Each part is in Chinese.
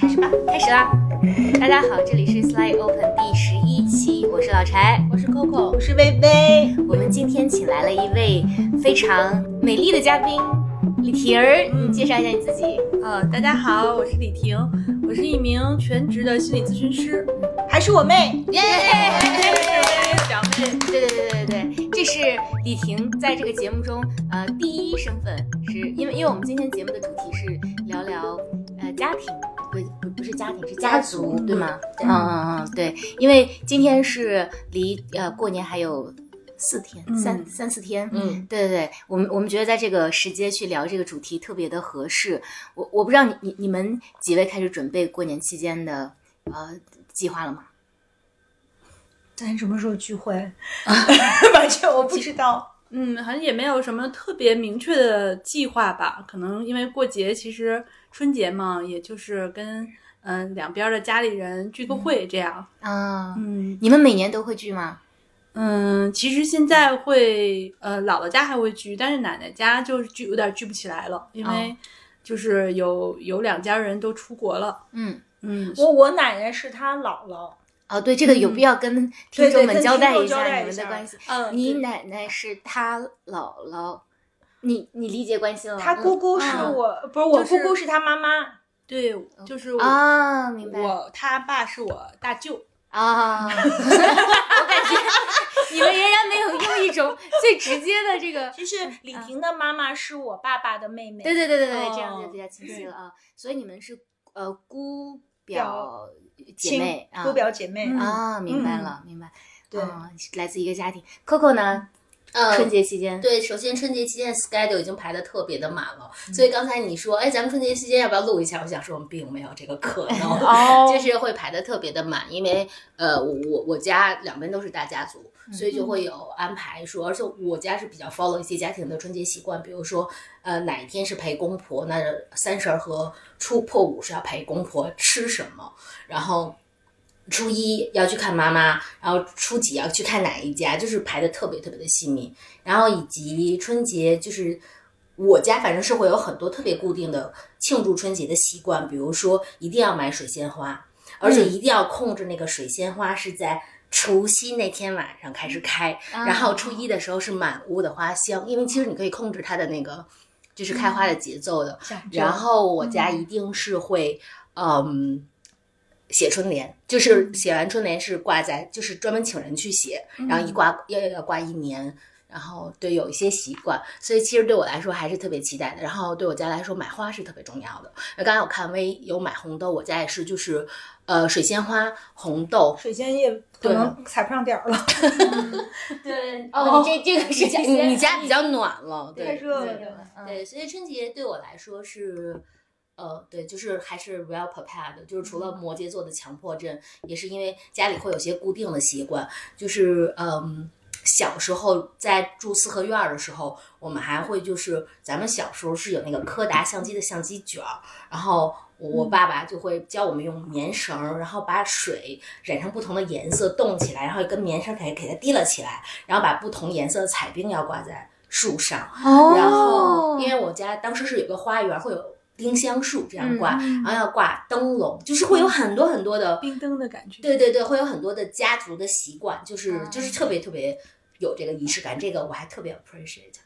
开始吧，开始啦！大家好，这里是 Slide Open 第十一期，我是老柴，我是 Coco，我是薇薇。我们今天请来了一位非常美丽的嘉宾，李婷儿，你介绍一下你自己。呃，大家好，我是李婷，我是一名全职的心理咨询师，还是我妹，耶！表妹，对对对对对，这是李婷在这个节目中呃第一身份，是因为因为我们今天节目的主题是聊聊呃家庭，不是家庭是家族，对吗？嗯嗯嗯，对，因为今天是离呃过年还有。四天，三三四天，嗯，对对对，我们我们觉得在这个时间去聊这个主题特别的合适。我我不知道你你你们几位开始准备过年期间的呃计划了吗？咱什么时候聚会？完全我不知道。嗯，好像也没有什么特别明确的计划吧。可能因为过节，其实春节嘛，也就是跟嗯两边的家里人聚个会这样。啊，嗯你们每年都会聚吗？嗯，其实现在会呃姥姥家还会聚，但是奶奶家就是聚有点聚不起来了，因为就是有有两家人都出国了。嗯嗯，我我奶奶是她姥姥，哦，对，这个有必要跟听众们交代一下你们的关系。嗯，你奶奶是她姥姥，你你理解关系了吗？她姑姑是嗯我，不是我姑姑是她妈妈。对，就是我啊，明白我他爸是我大舅。啊，我感觉 你们仍然没有用一种最直接的这个，就是李婷的妈妈是我爸爸的妹妹。对对对对对，哦这样就比较清晰了啊。所以你们是呃姑表表姐妹啊姑表姐妹。嗯啊，明白了明白。对啊来自一个家庭。Coco 呢？呃春节期间，对，首先春节期间 schedule 已经排的特别的满了，所以刚才你说，哎，咱们春节期间要不要录一下？我想说，我们并没有这个可能，哦 就是会排的特别的满，因为呃，我我我家两边都是大家族，所以就会有安排说，而且我家是比较 follow 一些家庭的春节习惯，比如说呃哪一天是陪公婆，那三十儿和初破五是要陪公婆吃什么，然后。初一要去看妈妈，然后初几要去看哪一家，就是排的特别特别的细密。然后以及春节，就是我家反正是会有很多特别固定的庆祝春节的习惯，比如说一定要买水仙花，而且一定要控制那个水仙花是在除夕那天晚上开始开，然后初一的时候是满屋的花香，因为其实你可以控制它的那个就是开花的节奏的。然后我家一定是会，嗯，写春联，就是写完春联是挂在，就是专门请人去写，然后一挂要要挂一年。然后对有一些习惯，所以其实对我来说还是特别期待的。然后对我家来说，买花是特别重要的。那刚才我看微有买红豆，我家也是，就是呃水仙花、红豆。水仙叶可能踩不上点儿了，对 哦，你这这个是你家你你家比较暖了，对热了。对，所以春节对我来说是，呃，对，就是还是 well prepared 的，就是除了摩羯座的强迫症，也是因为家里会有些固定的习惯，就是嗯。小时候在住四合院儿的时候，我们还会就是咱们小时候是有那个柯达相机的相机卷儿，然后我爸爸就会教我们用棉绳，然后把水染成不同的颜色冻起来，然后跟棉绳给给它提了起来，然后把不同颜色的彩冰要挂在树上，哦。然后因为我家当时是有个花园，会有丁香树这样挂，嗯然后要挂灯笼，就是会有很多很多的，冰灯的感觉。对对对，会有很多的家族的习惯，就是啊就是特别特别有这个仪式感，这个我还特别 appreciate。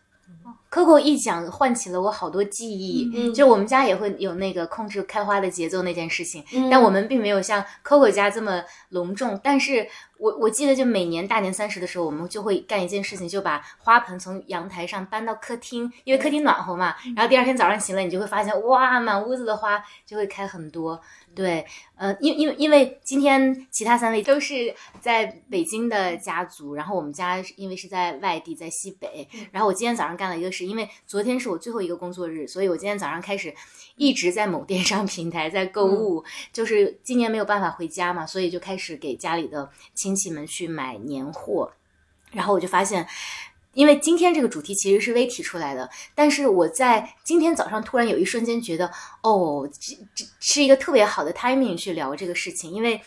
Coco 一讲，唤起了我好多记忆。嗯就我们家也会有那个控制开花的节奏那件事情，嗯但我们并没有像 Coco 家这么隆重。但是我我记得，就每年大年三十的时候，我们就会干一件事情，就把花盆从阳台上搬到客厅，因为客厅暖和嘛。然后第二天早上醒来，你就会发现，哇，满屋子的花就会开很多。对，呃，因因为因为今天其他三位都是在北京的家族，然后我们家因为是在外地，在西北，然后我今天早上干了一个事，因为昨天是我最后一个工作日，所以我今天早上开始一直在某电商平台在购物，就是今年没有办法回家嘛，所以就开始给家里的亲戚们去买年货，然后我就发现。因为今天这个主题其实是微提出来的，但是我在今天早上突然有一瞬间觉得，哦，这这是一个特别好的 timing 去聊这个事情，因为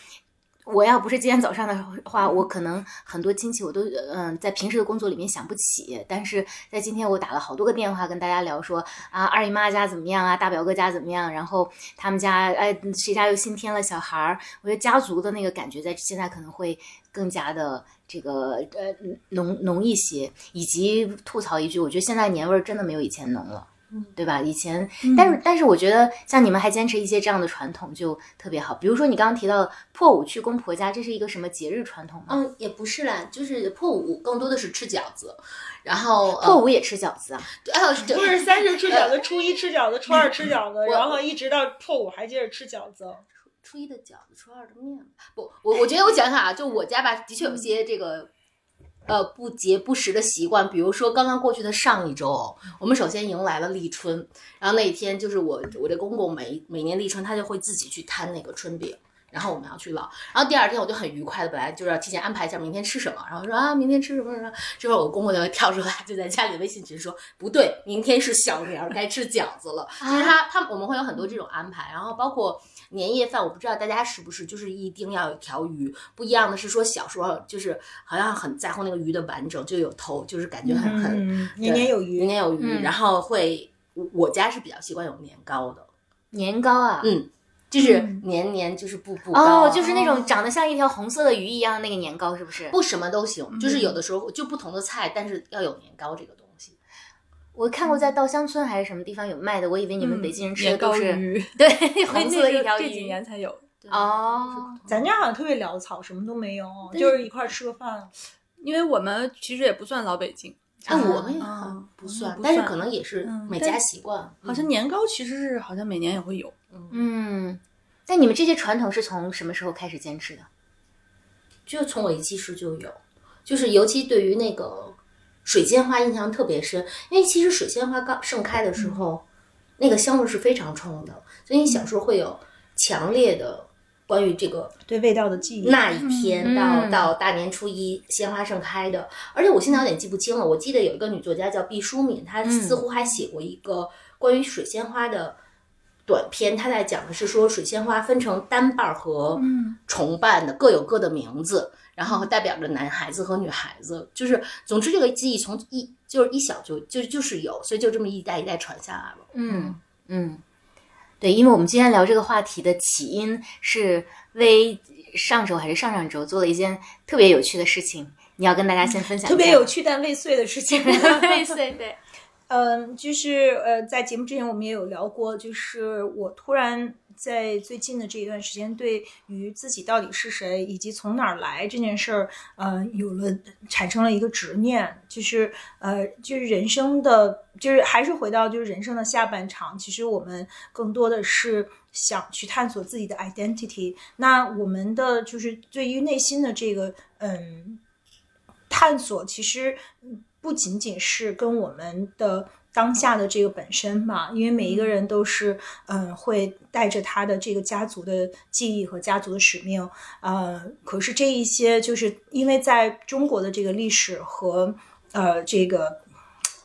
我要不是今天早上的话，我可能很多亲戚我都嗯在平时的工作里面想不起，但是在今天我打了好多个电话跟大家聊说啊二姨妈家怎么样啊，大表哥家怎么样，然后他们家哎谁家又新添了小孩儿，我觉得家族的那个感觉在现在可能会更加的这个呃浓浓一些，以及吐槽一句，我觉得现在年味儿真的没有以前浓了。对吧？以前，但是但是，我觉得像你们还坚持一些这样的传统就特别好。比如说你刚刚提到破五去公婆家，这是一个什么节日传统吗？嗯，也不是啦，就是破五更多的是吃饺子，然后呃破五也吃饺子啊？还有不是三十吃饺子，初一吃饺子，初二吃饺子，然后一直到破五还接着吃饺子。初一的饺子，初二的面吧。不，我我 觉得我想想啊，就我家吧，的确有些这个。呃，不节不食的习惯，比如说刚刚过去的上一周，我们首先迎来了立春，然后那一天就是我我这公公每每年立春他就会自己去摊那个春饼，然后我们要去捞，然后第二天我就很愉快的，本来就是要提前安排一下明天吃什么，然后说啊明天吃什么什么，这会儿我公公就会跳出来，就在家里微信群说不对，明天是小年儿，该吃饺子了，其实他他我们会有很多这种安排，然后包括。年夜饭我不知道大家是不是就是一定要有条鱼，不一样的是说小时候就是好像很在乎那个鱼的完整，就有头，就是感觉很很年年有余，年年有余。然后会我家是比较习惯有年糕的，年糕啊，嗯，就是年年就是步步高，哦，就是那种长得像一条红色的鱼一样那个年糕，是不是？不什么都行，就是有的时候就不同的菜，但是要有年糕这个东西。我看过在稻香村还是什么地方有卖的，我以为你们北京人吃的年都是糕鱼，对 红色的一条这几鱼年才有。哦。咱家好像特别潦草，什么都没有，就是一块吃个饭。因为我们其实也不算老北京，啊，我们也啊不算但是可能也是嗯每家习惯。好像年糕其实是好像每年也会有。嗯，那你们这些传统是从什么时候开始坚持的？就从我一记事就有，就是尤其对于那个水仙花印象特别深，因为其实水仙花刚盛开的时候，那个香味是非常冲的，所以你小时候会有强烈的关于这个对味道的记忆。那一天到、嗯到大年初一鲜花盛开的，而且我现在有点记不清了。我记得有一个女作家叫毕淑敏，她似乎还写过一个关于水仙花的短篇，她在讲的是说水仙花分成单瓣儿和重瓣的，各有各的名字。然后代表着男孩子和女孩子，就是总之这个记忆从一就是一小就就就是有，所以就这么一代一代传下来了。嗯嗯，对，因为我们今天聊这个话题的起因是微上周还是上上周做了一件特别有趣的事情，你要跟大家先分享。特别有趣但未遂的事情。未遂对，嗯，就是呃，在节目之前我们也有聊过，就是我突然在最近的这一段时间，对于自己到底是谁以及从哪儿来这件事儿，呃，有了产生了一个执念，就是呃，就是人生的，就是还是回到就是人生的下半场，其实我们更多的是想去探索自己的 identity。那我们的就是对于内心的这个嗯探索，其实嗯不仅仅是跟我们的当下的这个本身嘛，因为每一个人都是嗯、呃会带着他的这个家族的记忆和家族的使命，呃，可是这一些就是因为在中国的这个历史和呃这个。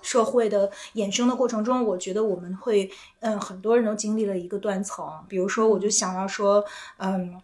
社会的衍生的过程中，我觉得我们会，嗯，很多人都经历了一个断层。比如说，我就想到说，嗯，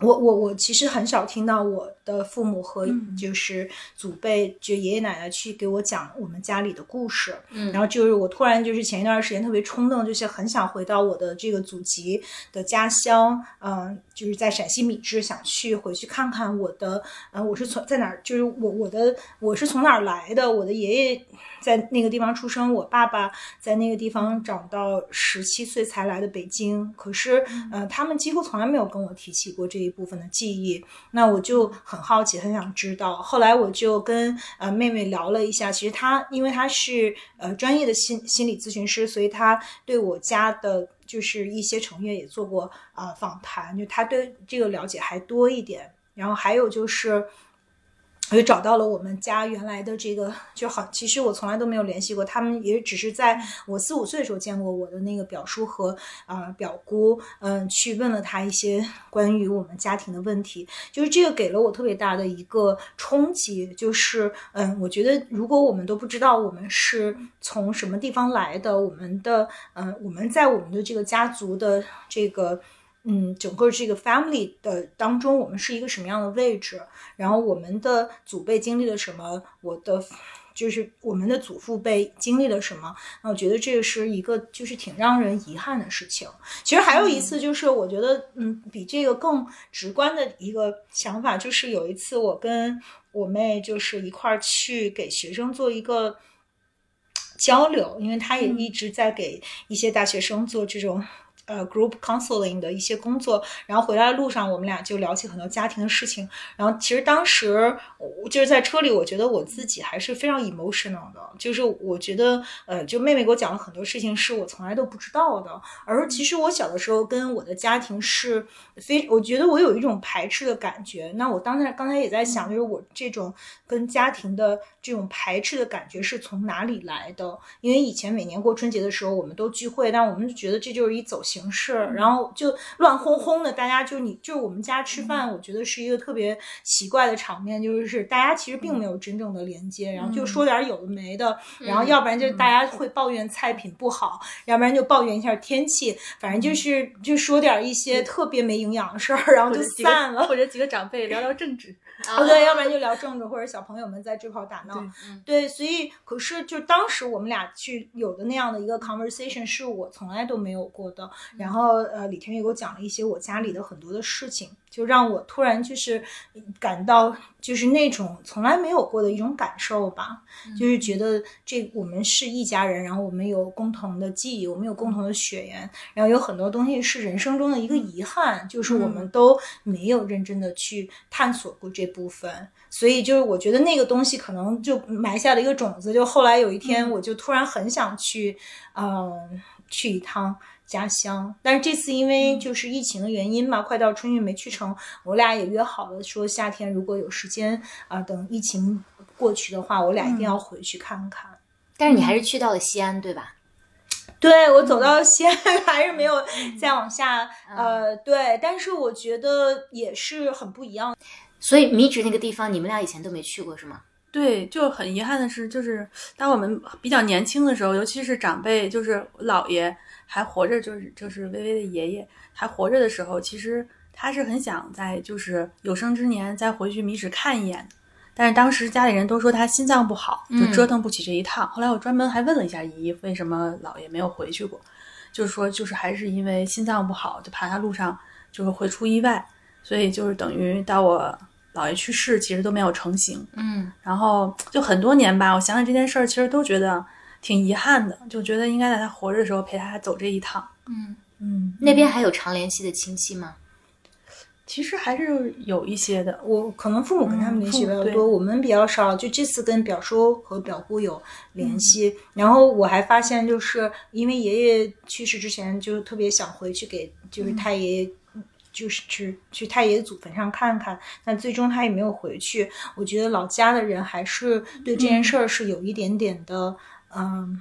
我我我其实很少听到我的父母和就是祖辈，就爷爷奶奶去给我讲我们家里的故事。嗯然后就是我突然就是前一段时间特别冲动，就是很想回到我的这个祖籍的家乡，嗯、就是在陕西米脂，想去回去看看我的，呃，我是从在哪儿，就是我我的我是从哪儿来的，我的爷爷在那个地方出生，我爸爸在那个地方长到十七岁才来的北京，可是呃，他们几乎从来没有跟我提起过这一部分的记忆，那我就很好奇，很想知道。后来我就跟呃妹妹聊了一下，其实她因为她是呃专业的心心理咨询师，所以她对我家的就是一些成员也做过啊、访谈，就他对这个了解还多一点。然后还有就是。我就找到了我们家原来的这个，就好，其实我从来都没有联系过他们，也只是在我四五岁的时候见过我的那个表叔和啊、呃表姑，嗯、去问了他一些关于我们家庭的问题，就是这个给了我特别大的一个冲击，就是嗯，我觉得如果我们都不知道我们是从什么地方来的，我们的嗯、我们在我们的这个家族的这个。嗯，整个这个 family 的当中，我们是一个什么样的位置？然后我们的祖辈经历了什么？我的就是我们的祖父辈经历了什么？那我觉得这个是一个就是挺让人遗憾的事情。其实还有一次，就是我觉得嗯，比这个更直观的一个想法，就是有一次我跟我妹就是一块儿去给学生做一个。交流，因为她也一直在给一些大学生做这种呃 group counseling 的一些工作。然后回来的路上，我们俩就聊起很多家庭的事情。然后其实当时我就是在车里，我觉得我自己还是非常 emotional 的，就是我觉得呃，就妹妹给我讲了很多事情，是我从来都不知道的。而其实我小的时候跟我的家庭是非，我觉得我有一种排斥的感觉。那我当才刚才也在想，就是我这种跟家庭的。这种排斥的感觉是从哪里来的？因为以前每年过春节的时候，我们都聚会，但我们觉得这就是一走形式，然后就乱哄哄的，大家就你就我们家吃饭，我觉得是一个特别奇怪的场面，就是大家其实并没有真正的连接，然后就说点有的没的，然后要不然就大家会抱怨菜品不好，要不然就抱怨一下天气，反正就是就说点一些特别没营养的事儿，然后就散了，或者几个长辈聊聊政治。哦，对，要不然就聊政治，或者小朋友们在追跑打闹，对，所以可是就当时我们俩去有的那样的一个 conversation 是我从来都没有过的。然后呃，李天宇给我讲了一些我家里的很多的事情，就让我突然就是感到就是那种从来没有过的一种感受吧，就是觉得这我们是一家人，然后我们有共同的记忆，我们有共同的血缘，然后有很多东西是人生中的一个遗憾，就是我们都没有认真的去探索过这。部分，所以就是我觉得那个东西可能就埋下了一个种子，就后来有一天我就突然很想去，嗯，去一趟家乡。但是这次因为就是疫情的原因嘛，快到春运没去成。我俩也约好了，说夏天如果有时间啊，等疫情过去的话，我俩一定要回去看看。但是你还是去到了西安，对吧？对我走到西安 还是没有再往下，呃，对，但是我觉得也是很不一样。所以米脂那个地方，你们俩以前都没去过是吗？对，就很遗憾的是，就是当我们比较年轻的时候，尤其是长辈，就是姥爷还活着，就是就是微微的爷爷还活着的时候，其实他是很想在就是有生之年再回去米脂看一眼，但是当时家里人都说他心脏不好，就折腾不起这一趟。后来我专门还问了一下姨，为什么姥爷没有回去过，就是说就是还是因为心脏不好，就怕他路上就是会出意外，所以就是等于到我。姥爷去世，其实都没有成型。嗯，然后就很多年吧，我想想这件事儿，其实都觉得挺遗憾的，就觉得应该在他活着的时候陪他走这一趟。嗯嗯，那边还有常联系的亲戚吗？其实还是有一些的。我可能父母跟他们联系比较多，我们比较少。就这次跟表叔和表姑有联系，然后我还发现，就是因为爷爷去世之前，就特别想回去给就是太爷爷。就是去去太爷祖坟上看看，但最终他也没有回去。我觉得老家的人还是对这件事儿是有一点点的，嗯，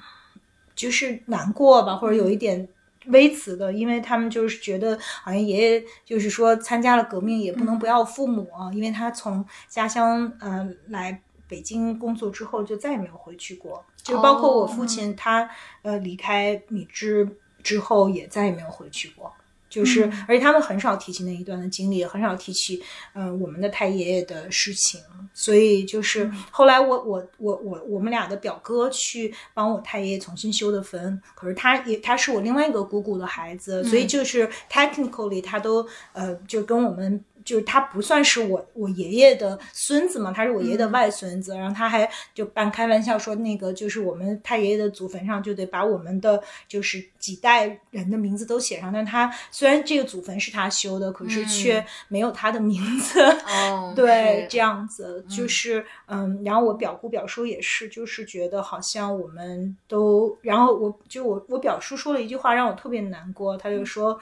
就是难过吧，或者有一点微词的，因为他们就是觉得好像爷爷就是说参加了革命也不能不要父母，因为他从家乡呃来北京工作之后就再也没有回去过，就包括我父亲他呃离开米脂之后也再也没有回去过。就是，而且他们很少提起那一段的经历，也很少提起，嗯，我们的太爷爷的事情。所以就是后来我我我我我们俩的表哥去帮我太爷爷重新修的坟，可是他也他是我另外一个姑姑的孩子，所以就是 technically 他都呃就跟我们。就是他不算是我我爷爷的孙子嘛，他是我爷爷的外孙子。然后他还就半开玩笑说，那个就是我们他爷爷的祖坟上就得把我们的就是几代人的名字都写上。但他虽然这个祖坟是他修的，可是却没有他的名字。哦，对，这样子就是嗯。然后我表姑表叔也是，就是觉得好像我们都，然后我就我我表叔说了一句话让我特别难过，他就说。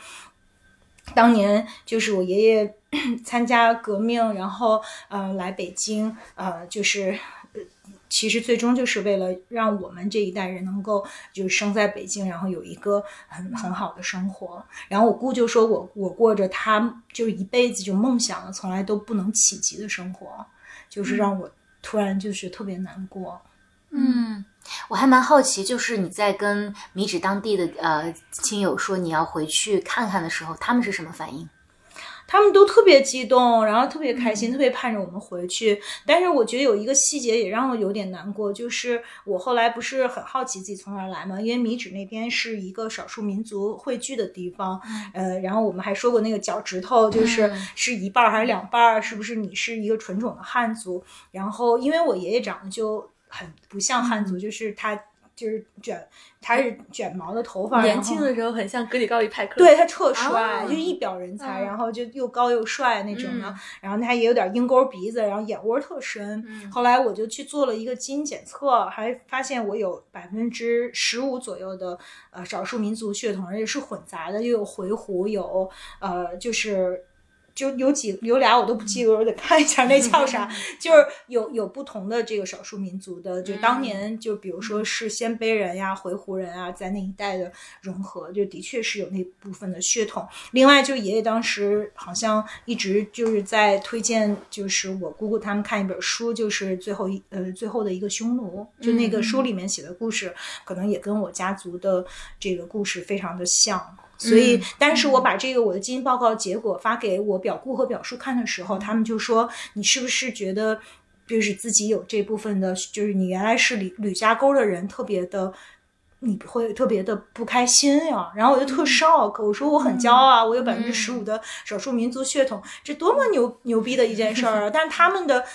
当年就是我爷爷 参加革命，然后呃来北京，呃就是其实最终就是为了让我们这一代人能够就是生在北京，然后有一个很很好的生活。然后我姑就说我我过着他就是一辈子就梦想的从来都不能企及的生活，就是让我突然就是特别难过。嗯，我还蛮好奇，就是你在跟米脂当地的呃亲友说你要回去看看的时候，他们是什么反应？他们都特别激动，然后特别开心，特别盼着我们回去。但是我觉得有一个细节也让我有点难过，就是我后来不是很好奇自己从哪儿来嘛，因为米脂那边是一个少数民族汇聚的地方，呃，然后我们还说过那个脚趾头就是是一半还是两半，是不是你是一个纯种的汉族？然后因为我爷爷长得就很不像汉族，就是他。就是卷，他是卷毛的头发，年轻的时候很像格里高利派克，对他特帅，啊就一表人才，嗯然后就又高又帅那种的，嗯然后他也有点鹰钩鼻子，然后眼窝特深。嗯后来我就去做了一个基因检测，还发现我有百分之十五左右的呃少数民族血统，而且是混杂的，又有回鹘，有呃就是。就有几有俩我都不记得，我得看一下那叫啥。就是有有不同的这个少数民族的，就当年就比如说是鲜卑人呀、回鹘人啊，在那一带的融合，就的确是有那部分的血统。另外，就爷爷当时好像一直就是在推荐，就是我姑姑他们看一本书，就是最后一呃最后的一个匈奴，就那个书里面写的故事，可能也跟我家族的这个故事非常的像。所以，但是我把这个我的基因报告结果发给我表姑和表叔看的时候，他们就说：“你是不是觉得，就是自己有这部分的，就是你原来是吕吕家沟的人，特别的，你会特别的不开心呀？”然后我就特 shock，我说我很骄傲啊，我有百分之十五的少数民族血统，这多么牛牛逼的一件事儿啊！但是他们的。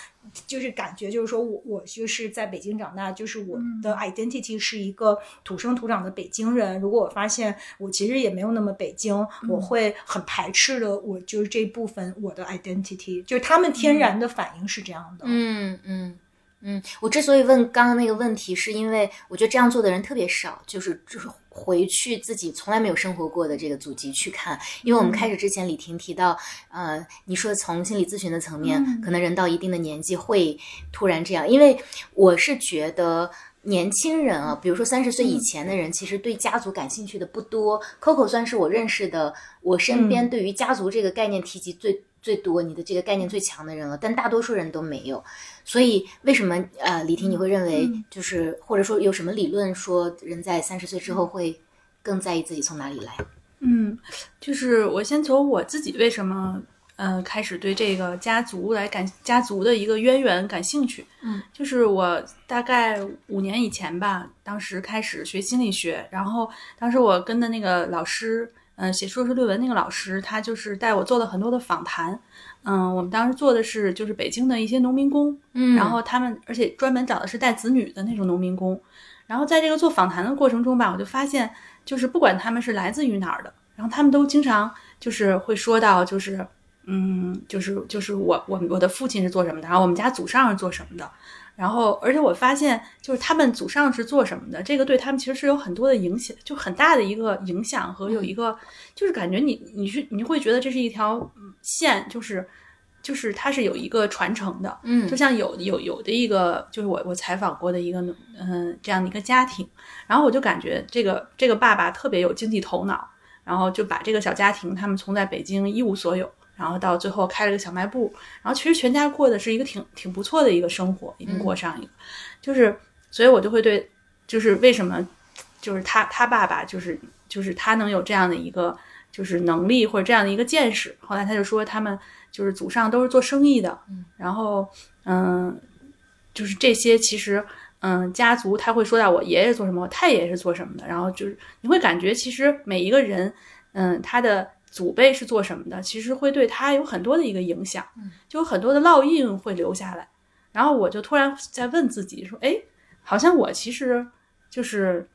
就是感觉就是说我我就是在北京长大，就是我的 identity 是一个土生土长的北京人。如果我发现我其实也没有那么北京，我会很排斥的。我就是这部分我的 identity，就是他们天然的反应是这样的。嗯嗯嗯，我之所以问刚刚那个问题，是因为我觉得这样做的人特别少，就是就是回去自己从来没有生活过的这个祖籍去看。因为我们开始之前，李婷提到，呃，你说从心理咨询的层面，可能人到一定的年纪会突然这样，因为我是觉得。年轻人啊，比如说三十岁以前的人，其实对家族感兴趣的不多。Coco 算是我认识的，我身边对于家族这个概念提及最最多、你的这个概念最强的人了，但大多数人都没有。所以为什么呃，李婷你会认为就是或者说有什么理论说人在三十岁之后会更在意自己从哪里来？嗯，就是我先从我自己为什么呃开始对这个家族来感家族的一个渊源感兴趣。嗯，就是我大概五年以前吧，当时开始学心理学，然后当时我跟的那个老师，嗯、写硕士论文那个老师，他就是带我做了很多的访谈。嗯，我们当时做的是就是北京的一些农民工，嗯然后他们而且专门找的是带子女的那种农民工。然后在这个做访谈的过程中吧，我就发现，就是不管他们是来自于哪儿的，然后他们都经常就是会说到，就是嗯，就是就是我我我的父亲是做什么的，然后我们家祖上是做什么的，然后而且我发现，就是他们祖上是做什么的，这个对他们其实是有很多的影响，就很大的一个影响和有一个，就是感觉你你是你会觉得这是一条嗯线，就是就是它是有一个传承的，嗯。就像有有有的一个，就是我我采访过的一个嗯、这样的一个家庭，然后我就感觉这个这个爸爸特别有经济头脑，然后就把这个小家庭他们从在北京一无所有，然后到最后开了个小卖部，然后其实全家过的是一个挺挺不错的一个生活，已经过上一个，就是所以我就会对，就是为什么就是他他爸爸就是就是他能有这样的一个就是能力或者这样的一个见识，后来他就说他们就是祖上都是做生意的，然后嗯，就是这些其实。嗯，家族他会说到我爷爷做什么，我太爷爷是做什么的，然后就是你会感觉其实每一个人，嗯，他的祖辈是做什么的，其实会对他有很多的一个影响，就有很多的烙印会留下来。然后我就突然在问自己说，哎，好像我其实就是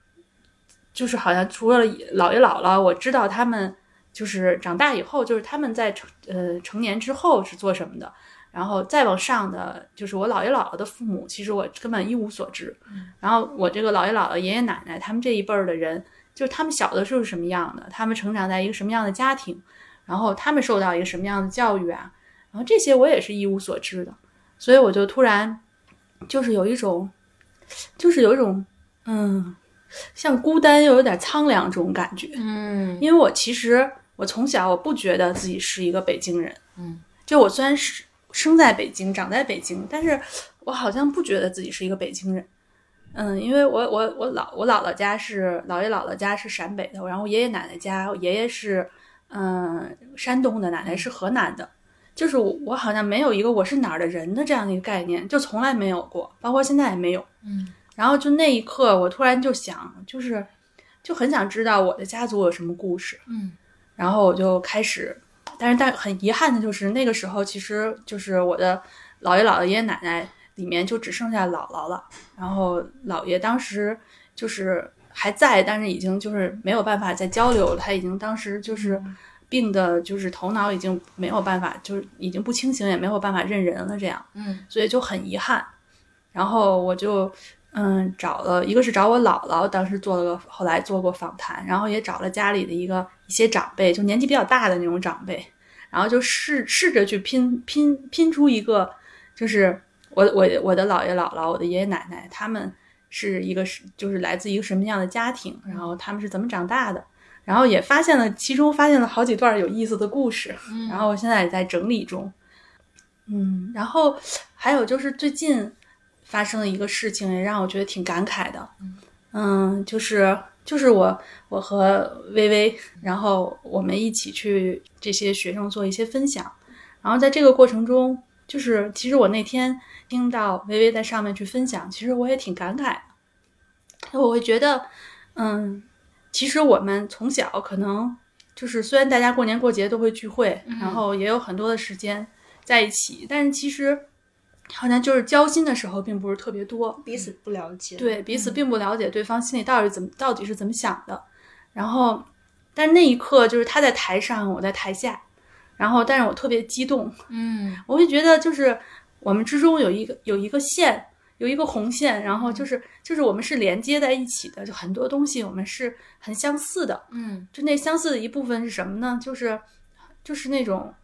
就是好像除了姥爷姥姥，我知道他们就是长大以后，就是他们在成呃成年之后是做什么的。然后再往上的，就是我姥爷姥姥的父母，其实我根本一无所知。然后我这个姥爷姥姥、爷爷奶奶他们这一辈儿的人，就是他们小的时候是什么样的，他们成长在一个什么样的家庭，然后他们受到一个什么样的教育啊，然后这些我也是一无所知的。所以我就突然就是有一种，就是有一种嗯，像孤单又有点苍凉这种感觉。嗯因为我其实我从小我不觉得自己是一个北京人，嗯，就我虽然是生在北京，长在北京，但是我好像不觉得自己是一个北京人。嗯，因为我我我姥我姥姥家是姥爷姥姥家是陕北的，然后我爷爷奶奶家，我爷爷是嗯山东的，奶奶是河南的，就是我我好像没有一个我是哪儿的人的这样的一个概念，就从来没有过，包括现在也没有。嗯。然后就那一刻，我突然就想，就是就很想知道我的家族有什么故事，嗯。然后我就开始，但是但很遗憾的就是那个时候，其实就是我的姥爷姥姥爷爷奶奶里面就只剩下姥姥了，然后姥爷当时就是还在，但是已经就是没有办法再交流了，他已经当时就是病的，就是头脑已经没有办法，就是已经不清醒，也没有办法认人了，这样，嗯。所以就很遗憾。然后我就嗯找了一个是找我姥姥，当时做了个后来做过访谈，然后也找了家里的一个一些长辈，就年纪比较大的那种长辈，然后就试试着去拼拼拼出一个，就是我我我的姥爷姥姥，我的爷爷奶奶他们是一个是就是来自一个什么样的家庭，然后他们是怎么长大的。然后也发现了，其中发现了好几段有意思的故事，嗯然后我现在也在整理中。嗯，然后还有就是最近发生的一个事情，也让我觉得挺感慨的。嗯，就是就是我我和微微，然后我们一起去这些学生做一些分享，然后在这个过程中，就是其实我那天听到微微在上面去分享，其实我也挺感慨的。我会觉得，嗯，其实我们从小可能就是虽然大家过年过节都会聚会，然后也有很多的时间在一起，但是其实好像就是交心的时候并不是特别多。彼此不了解，对彼此并不了解对方心里到底怎么到底是怎么想的。然后，但那一刻就是他在台上，我在台下，然后但是我特别激动，嗯我会觉得就是我们之中有一个有一个线，有一个红线，然后就是就是我们是连接在一起的，就很多东西我们是很相似的。嗯就那相似的一部分是什么呢？就是就是那种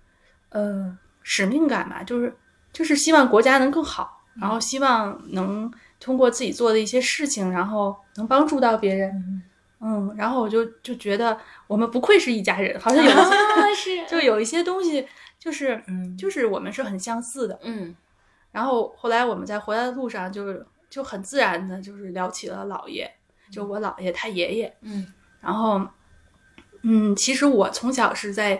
呃使命感吧，就是就是希望国家能更好，然后希望能通过自己做的一些事情，然后能帮助到别人。嗯，然后我就就觉得我们不愧是一家人，好像有一些、啊是 就有一些东西就是嗯就是我们是很相似的。嗯然后后来我们在回来的路上，就是就很自然的，就是聊起了姥爷，就我姥爷他爷爷。嗯然后，嗯，其实我从小是在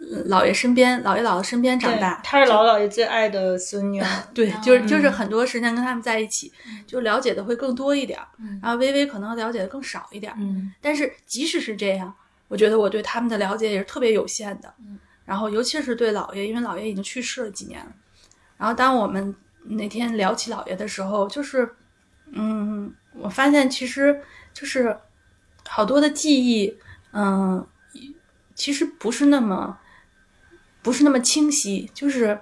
呃姥爷身边，姥爷姥姥身边长大。他是姥姥爷最爱的孙女，对，就是就是嗯很多时间跟他们在一起，就了解的会更多一点儿，嗯然后微微可能了解的更少一点儿。嗯但是即使是这样，我觉得我对他们的了解也是特别有限的。嗯然后尤其是对姥爷，因为姥爷已经去世了几年了。然后当我们那天聊起姥爷的时候，就是，嗯，我发现其实就是好多的记忆，嗯，其实不是那么不是那么清晰，就是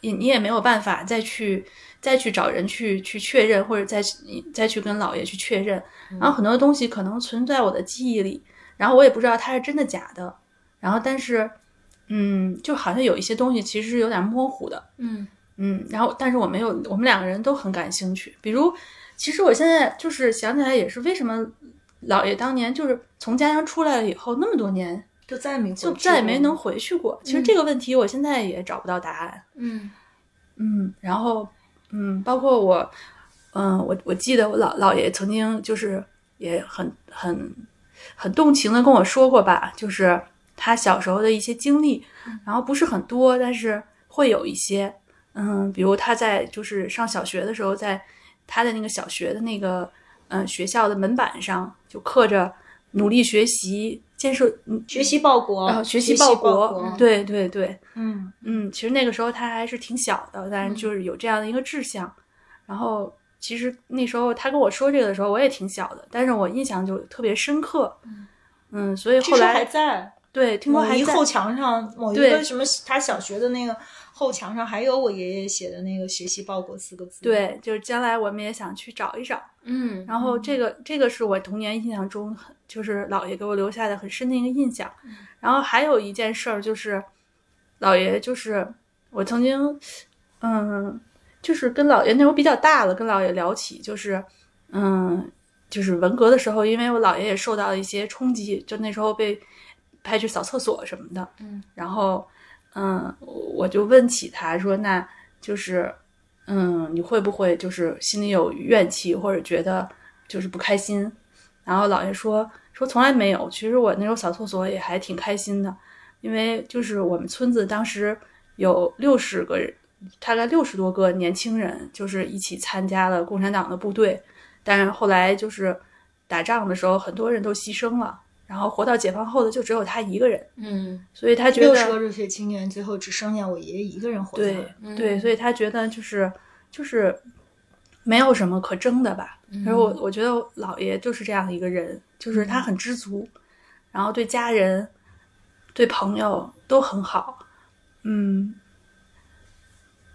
也你也没有办法再去再去找人去去确认，或者再去再去跟姥爷去确认。然后很多东西可能存在我的记忆里，然后我也不知道它是真的假的。然后但是，嗯，就好像有一些东西其实是有点模糊的。嗯嗯，然后但是我没有，我们两个人都很感兴趣。比如，其实我现在就是想起来，也是为什么姥爷当年就是从家乡出来了以后，那么多年就再也没就再也没能回去过。其实这个问题我现在也找不到答案。嗯嗯，然后嗯，包括我，嗯，我我记得我姥姥爷曾经就是也很很很动情的跟我说过吧，就是他小时候的一些经历，然后不是很多，但是会有一些，嗯，比如他在就是上小学的时候，在他的那个小学的那个嗯学校的门板上就刻着努力学习，建设嗯学习报国，然后学习报报国，对对对，嗯嗯，其实那个时候他还是挺小的，但是就是有这样的一个志向。然后其实那时候他跟我说这个的时候，我也挺小的，但是我印象就特别深刻。嗯，所以后来还在对听说还在后墙上，某一个什么他小学的那个后墙上，还有我爷爷写的那个“学习报国”四个字。，对，就是将来我们也想去找一找。嗯然后这个这个是我童年印象中很就是姥爷给我留下的很深的一个印象。然后还有一件事儿就是，姥爷就是我曾经，嗯，就是跟姥爷那时候比较大了，跟姥爷聊起就是，嗯，就是文革的时候，因为我姥爷也受到了一些冲击，就那时候被派去扫厕所什么的，嗯，然后，嗯，我就问起他说，那就是。嗯，你会不会就是心里有怨气，或者觉得就是不开心？然后姥爷说说从来没有，其实我那时候扫厕所也还挺开心的，因为就是我们村子当时有六十个人，大概六十多个年轻人，就是一起参加了共产党的部队，但是后来就是打仗的时候，很多人都牺牲了，然后活到解放后的就只有他一个人，嗯。所以他觉得六十个热血青年，最后只剩下我爷爷一个人活下对所以他觉得就是就是没有什么可争的吧。然后我我觉得我姥爷就是这样的一个人，就是他很知足，然后对家人、对朋友都很好，嗯，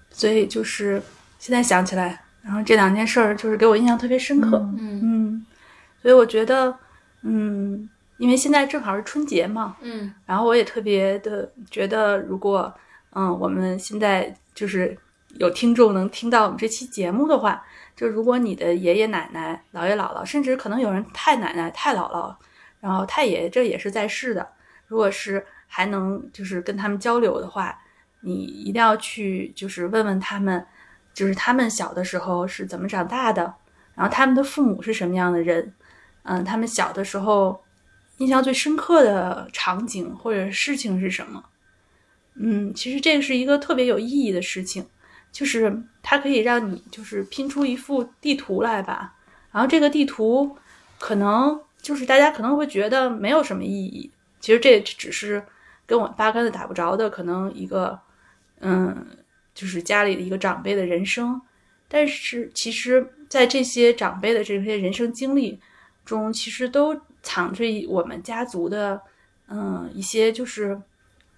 所以就是现在想起来，然后这两件事儿就是给我印象特别深刻，嗯嗯，所以我觉得，嗯，因为现在正好是春节嘛，嗯。然后我也特别的觉得，如果嗯我们现在就是有听众能听到我们这期节目的话，就如果你的爷爷奶奶、姥爷姥姥，甚至可能有人太奶奶、太姥姥，然后太爷爷，这也是在世的，如果是还能就是跟他们交流的话，你一定要去就是问问他们，就是他们小的时候是怎么长大的，然后他们的父母是什么样的人，嗯，他们小的时候印象最深刻的场景或者事情是什么？嗯，其实这个是一个特别有意义的事情，就是它可以让你就是拼出一幅地图来吧。然后这个地图可能就是大家可能会觉得没有什么意义，其实这只是跟我八竿子打不着的可能一个嗯，就是家里的一个长辈的人生。但是其实，在这些长辈的这些人生经历中，其实都藏着我们家族的嗯一些就是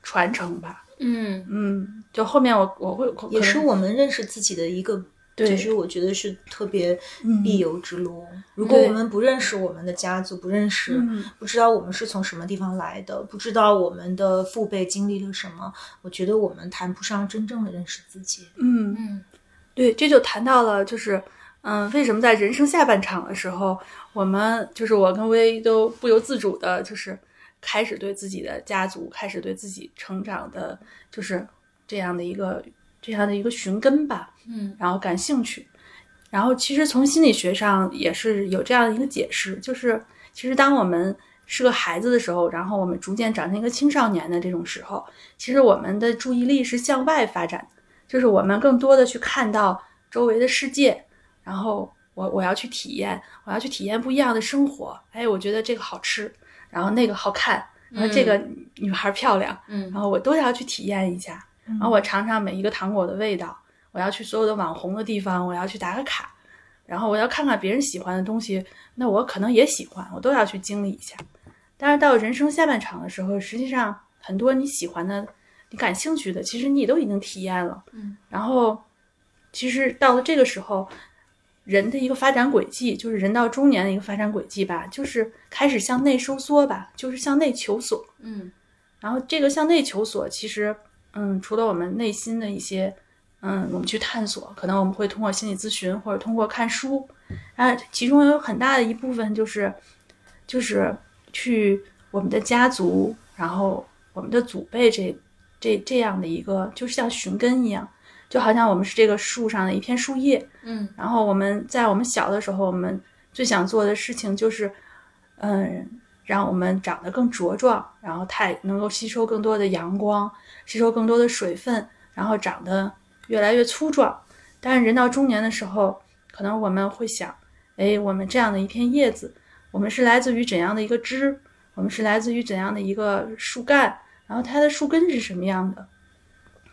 传承吧。嗯嗯，就后面我我会可也是我们认识自己的一个，对其实我觉得是特别嗯必由之路。如果我们不认识我们的家族，不认识，嗯不知道我们是从什么地方来的，不知道我们的父辈经历了什么，我觉得我们谈不上真正的认识自己。嗯嗯对，这就谈到了，就是，嗯，为什么在人生下半场的时候，我们就是我跟薇都不由自主的，就是开始对自己的家族，开始对自己成长的，就是这样的一个这样的一个寻根吧，嗯然后感兴趣。然后其实从心理学上也是有这样的一个解释，就是其实当我们是个孩子的时候，然后我们逐渐长成一个青少年的这种时候，其实我们的注意力是向外发展的。就是我们更多的去看到周围的世界，然后我我要去体验，我要去体验不一样的生活。哎，我觉得这个好吃，然后那个好看，然后这个女孩漂亮，嗯然后我都要去体验一下。然后我尝尝每一个糖果的味道，我要去所有的网红的地方，我要去打个卡，然后我要看看别人喜欢的东西，那我可能也喜欢，我都要去经历一下。但是到人生下半场的时候，实际上很多你喜欢的、你感兴趣的，其实你都已经体验了。嗯，然后其实到了这个时候，人的一个发展轨迹，就是人到中年的一个发展轨迹吧，就是开始向内收缩吧，就是向内求索。嗯然后这个向内求索，其实，嗯，除了我们内心的一些，嗯，我们去探索，可能我们会通过心理咨询或者通过看书，啊，其中有很大的一部分就是，就是去我们的家族，然后我们的祖辈这这这样的一个，就是像寻根一样，就好像我们是这个树上的一片树叶，嗯然后我们在我们小的时候，我们最想做的事情就是，嗯，让我们长得更茁壮，然后太能够吸收更多的阳光，吸收更多的水分，然后长得越来越粗壮。但是人到中年的时候，可能我们会想，哎，我们这样的一片叶子，我们是来自于怎样的一个枝？我们是来自于怎样的一个树干？然后它的树根是什么样的？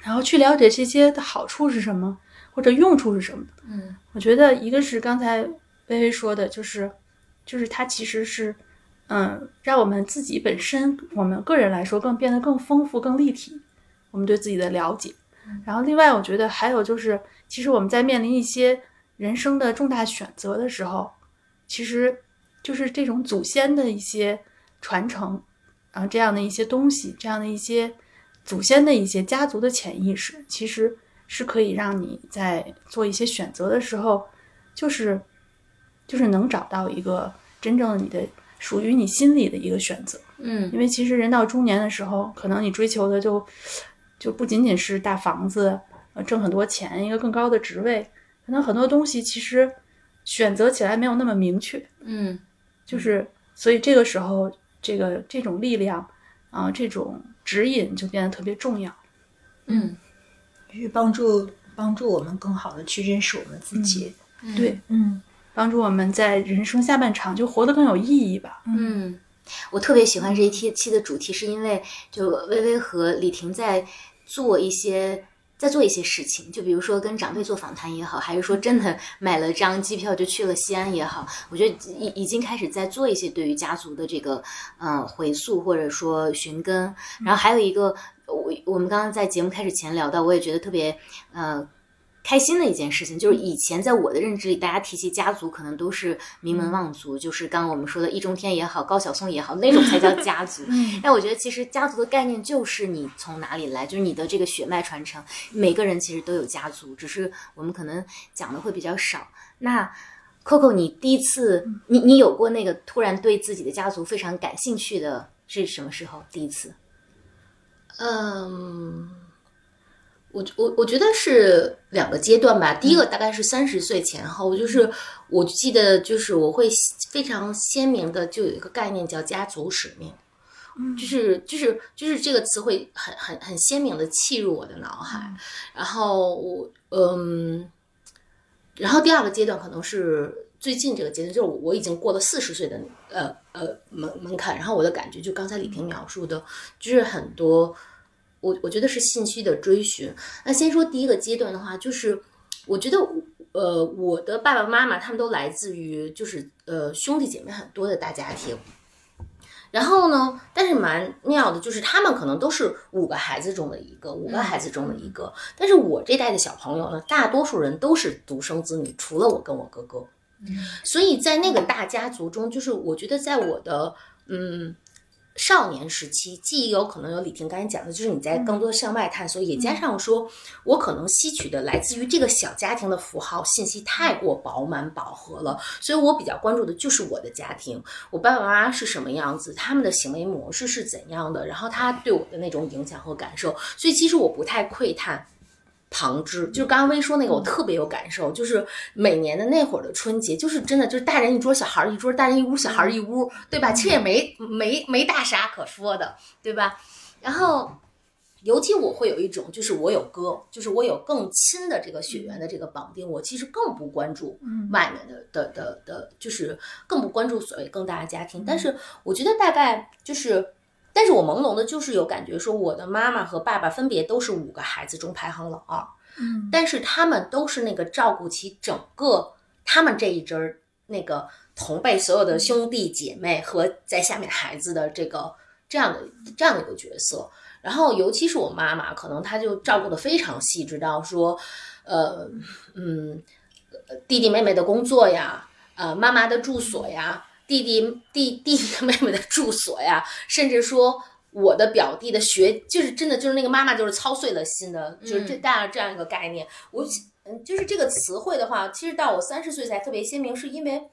然后去了解这些的好处是什么，或者用处是什么。嗯我觉得一个是刚才微微说的，就是就是它其实是，嗯，让我们自己本身，我们个人来说更变得更丰富、更立体，我们对自己的了解。然后另外，我觉得还有就是，其实我们在面临一些人生的重大选择的时候，其实就是这种祖先的一些传承，然后，这样的一些东西，这样的一些祖先的一些家族的潜意识，其实是可以让你在做一些选择的时候，就是就是能找到一个真正你的属于你心里的一个选择。嗯因为其实人到中年的时候，可能你追求的就就不仅仅是大房子，呃挣很多钱，一个更高的职位，可能很多东西其实选择起来没有那么明确。嗯就是所以这个时候，这个这种力量啊、这种指引就变得特别重要。嗯去帮助帮助我们更好的去认识我们自己。对，嗯帮助我们在人生下半场就活得更有意义吧。嗯，我特别喜欢这一期期的主题，是因为就微微和李婷在做一些。在做一些事情，就比如说跟长辈做访谈也好，还是说真的买了张机票就去了西安也好，我觉得已已经开始在做一些对于家族的这个嗯、呃回溯或者说寻根。然后还有一个，我我们刚刚在节目开始前聊到，我也觉得特别呃开心的一件事情，就是以前在我的认知里，大家提起家族可能都是名门望族，就是刚刚我们说的易中天也好，高晓松也好，那种才叫 家族。但我觉得其实家族的概念就是你从哪里来，就是你的这个血脉传承。每个人其实都有家族，只是我们可能讲的会比较少。那 Coco，你第一次，你你有过那个突然对自己的家族非常感兴趣的是什么时候？第一次？嗯，我我我觉得是两个阶段吧。第一个大概是三十岁前后，就是我记得就是我会非常鲜明的就有一个概念叫家族使命，就是就是就是这个词汇很很很鲜明的契入我的脑海。然后我嗯，然后第二个阶段可能是。最近这个阶段，就是我已经过了四十岁的呃呃门门槛，然后我的感觉就刚才李婷描述的，就是很多我我觉得是信息的追寻。那先说第一个阶段的话，就是我觉得呃我的爸爸妈妈他们都来自于就是呃兄弟姐妹很多的大家庭，然后呢，但是蛮妙的，就是他们可能都是五个孩子中的一个，五个孩子中的一个，但是我这代的小朋友呢，大多数人都是独生子女，除了我跟我哥哥。所以在那个大家族中，就是我觉得在我的嗯少年时期，既有可能有李婷刚才讲的，就是你在更多的向外探索，也加上说我可能吸取的来自于这个小家庭的符号信息太过饱满饱和了，所以我比较关注的就是我的家庭，我爸爸妈妈是什么样子，他们的行为模式是怎样的，然后他对我的那种影响和感受，所以其实我不太窥探。旁支，就是刚刚薇说那个，我特别有感受，就是每年的那会儿的春节，就是真的就是大人一桌，小孩一桌，大人一屋，小孩一屋，对吧？其实也没没没大啥可说的，对吧？然后，尤其我会有一种，就是我有哥，就是我有更亲的这个血缘的这个绑定，我其实更不关注外面的的的的，就是更不关注所谓更大的家庭。但是我觉得大概就是。但是我朦胧的就是有感觉，说我的妈妈和爸爸分别都是五个孩子中排行老二，嗯但是他们都是那个照顾起整个他们这一支儿那个同辈所有的兄弟姐妹和在下面孩子的这个这样的这样的一个角色。然后尤其是我妈妈，可能她就照顾的非常细致到说，呃，嗯，呃弟弟妹妹的工作呀，呃，妈妈的住所呀。弟弟弟弟弟 妹妹的住所呀，甚至说我的表弟的学，就是真的就是那个妈妈就是操碎了心的，就是这大这样一个概念。我嗯，就是这个词汇的话，其实到我三十岁才特别鲜明，是因为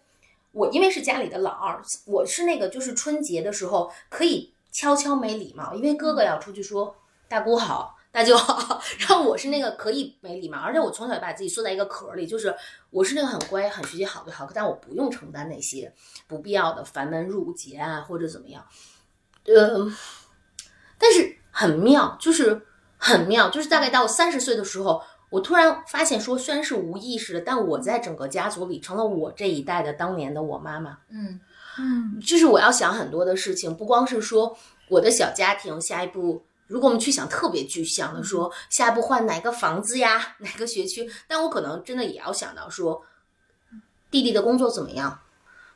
我因为是家里的老二，我是那个就是春节的时候可以悄悄没礼貌，因为哥哥要出去说大姑好。大舅好，然后我是那个可以没礼貌，而且我从小就把自己缩在一个壳里，就是我是那个很乖、很学习好的好，但我不用承担那些不必要的繁文缛节啊，或者怎么样。呃，但是很妙，就是很妙，就是大概到三十岁的时候，我突然发现说，虽然是无意识的，但我在整个家族里成了我这一代的当年的我妈妈。嗯嗯就是我要想很多的事情，不光是说我的小家庭下一步。如果我们去想特别具象的说，下一步换哪个房子呀，哪个学区？但我可能真的也要想到说，弟弟的工作怎么样，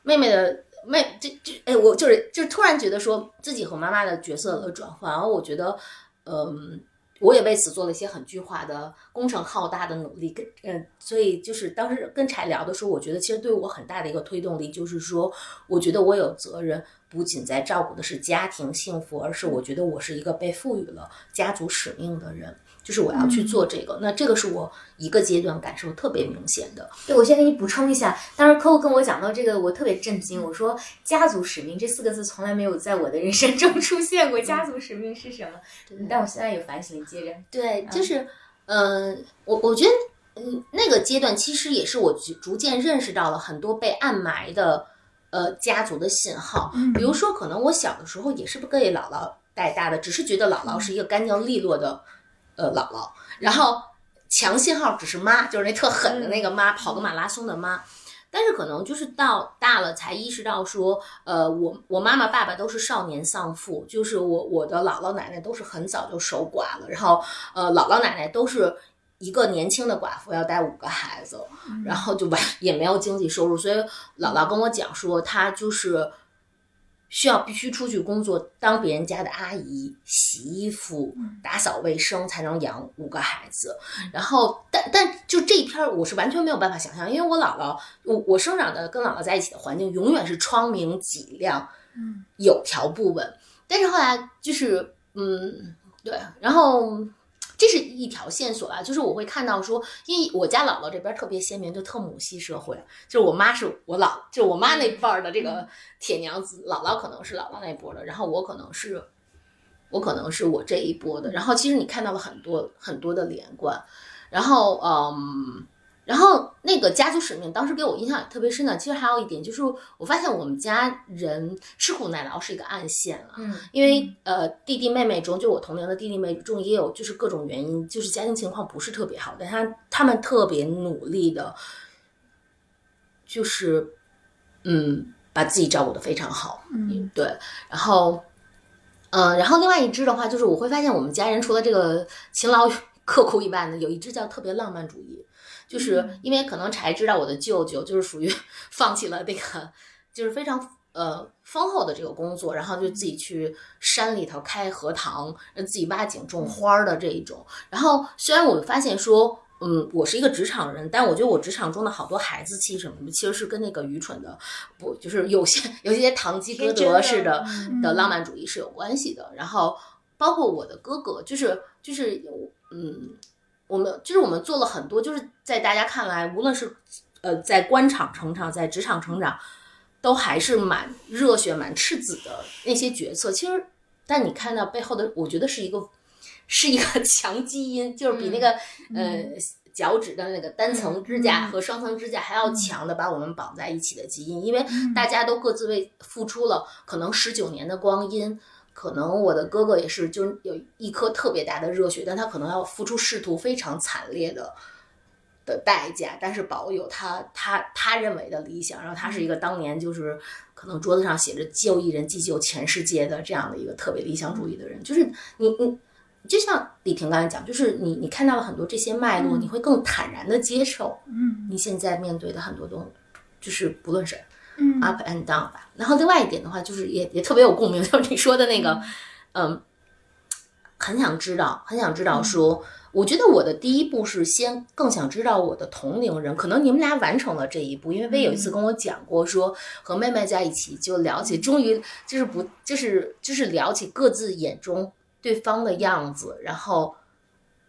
妹妹的妹这这哎，我就是就突然觉得说自己和妈妈的角色的转换，然后我觉得，嗯，我也为此做了一些很巨化的工程浩大的努力，跟嗯，所以就是当时跟柴聊的时候，我觉得其实对我很大的一个推动力就是说，我觉得我有责任。不仅在照顾的是家庭幸福，而是我觉得我是一个被赋予了家族使命的人，就是我要去做这个。那这个是我一个阶段感受特别明显的。对，我先给你补充一下，当时 Coco 跟我讲到这个，我特别震惊。我说“家族使命”这四个字从来没有在我的人生中出现过，家族使命是什么？但我现在有反省，你接着。对，就是。嗯，我我觉得，嗯，那个阶段其实也是我逐逐渐认识到了很多被暗埋的呃家族的信号。比如说，可能我小的时候也是被姥姥带大的，只是觉得姥姥是一个干净利落的呃姥姥，然后强信号只是妈，就是那特狠的那个妈，跑个马拉松的妈。但是可能就是到大了才意识到说，呃，我我妈妈爸爸都是少年丧父，就是我我的姥姥奶奶都是很早就守寡了，然后呃姥姥奶奶都是一个年轻的寡妇要带五个孩子，然后就完也没有经济收入，所以姥姥跟我讲说，她就是。需要必须出去工作，当别人家的阿姨，洗衣服、打扫卫生，才能养五个孩子。然后，但但就这一篇儿，我是完全没有办法想象，因为我姥姥，我我生长的跟姥姥在一起的环境，永远是窗明几亮，嗯，有条不紊。但是后来就是，嗯，对，然后。这是一条线索啊，就是我会看到说，因为我家姥姥这边特别鲜明，就特母系社会，就是我妈是我姥，就是我妈那辈儿的这个铁娘子，姥姥可能是姥姥那波的，然后我可能是，我可能是我这一波的，然后其实你看到了很多很多的连贯，然后嗯。然后那个家族使命当时给我印象也特别深的，其实还有一点就是，我发现我们家人吃苦耐劳是一个暗线了。嗯，因为呃弟弟妹妹中，就我同龄的弟弟妹妹中也有就是各种原因，就是家庭情况不是特别好，但他他们特别努力的，就是嗯把自己照顾的非常好。嗯，对，然后嗯，然后另外一支的话，就是我会发现我们家人除了这个勤劳 刻苦以外呢，有一支叫特别浪漫主义。就是因为可能才知道我的舅舅就是属于 放弃了那个，就是非常呃丰厚的这个工作，然后就自己去山里头开荷塘，自己挖井种花的这一种。然后虽然我发现说，嗯，我是一个职场人，但我觉得我职场中的好多孩子气什么的，其实是跟那个愚蠢的不就是有些有些堂吉诃德式的的浪漫主义是有关系的。然后包括我的哥哥，就是就是有嗯。我们就是我们做了很多，就是在大家看来，无论是呃在官场成长，在职场成长，都还是蛮热血、蛮赤子的那些决策。其实，但你看到背后的，我觉得是一个是一个 强基因，就是比那个呃脚趾的那个单层支架和双层支架还要强的，把我们绑在一起的基因。因为大家都各自为付出了可能十九年的光阴。可能我的哥哥也是，就有一颗特别大的热血，但他可能要付出仕途非常惨烈的的代价，但是保有他他他认为的理想。然后他是一个当年就是可能桌子上写着“救一人即救全世界”的这样的一个特别理想主义的人。就是你你就像李婷刚才讲，就是你你看到了很多这些脉络，你会更坦然的接受，嗯，你现在面对的很多东西，就是不论是。嗯，up and down 吧。然后另外一点的话，就是也也特别有共鸣，就是你说的那个，嗯，很想知道，很想知道。说，我觉得我的第一步是先更想知道我的同龄人。可能你们俩完成了这一步，因为薇有一次跟我讲过，说和妹妹在一起就聊起，终于就是不就是就是聊起各自眼中对方的样子，然后。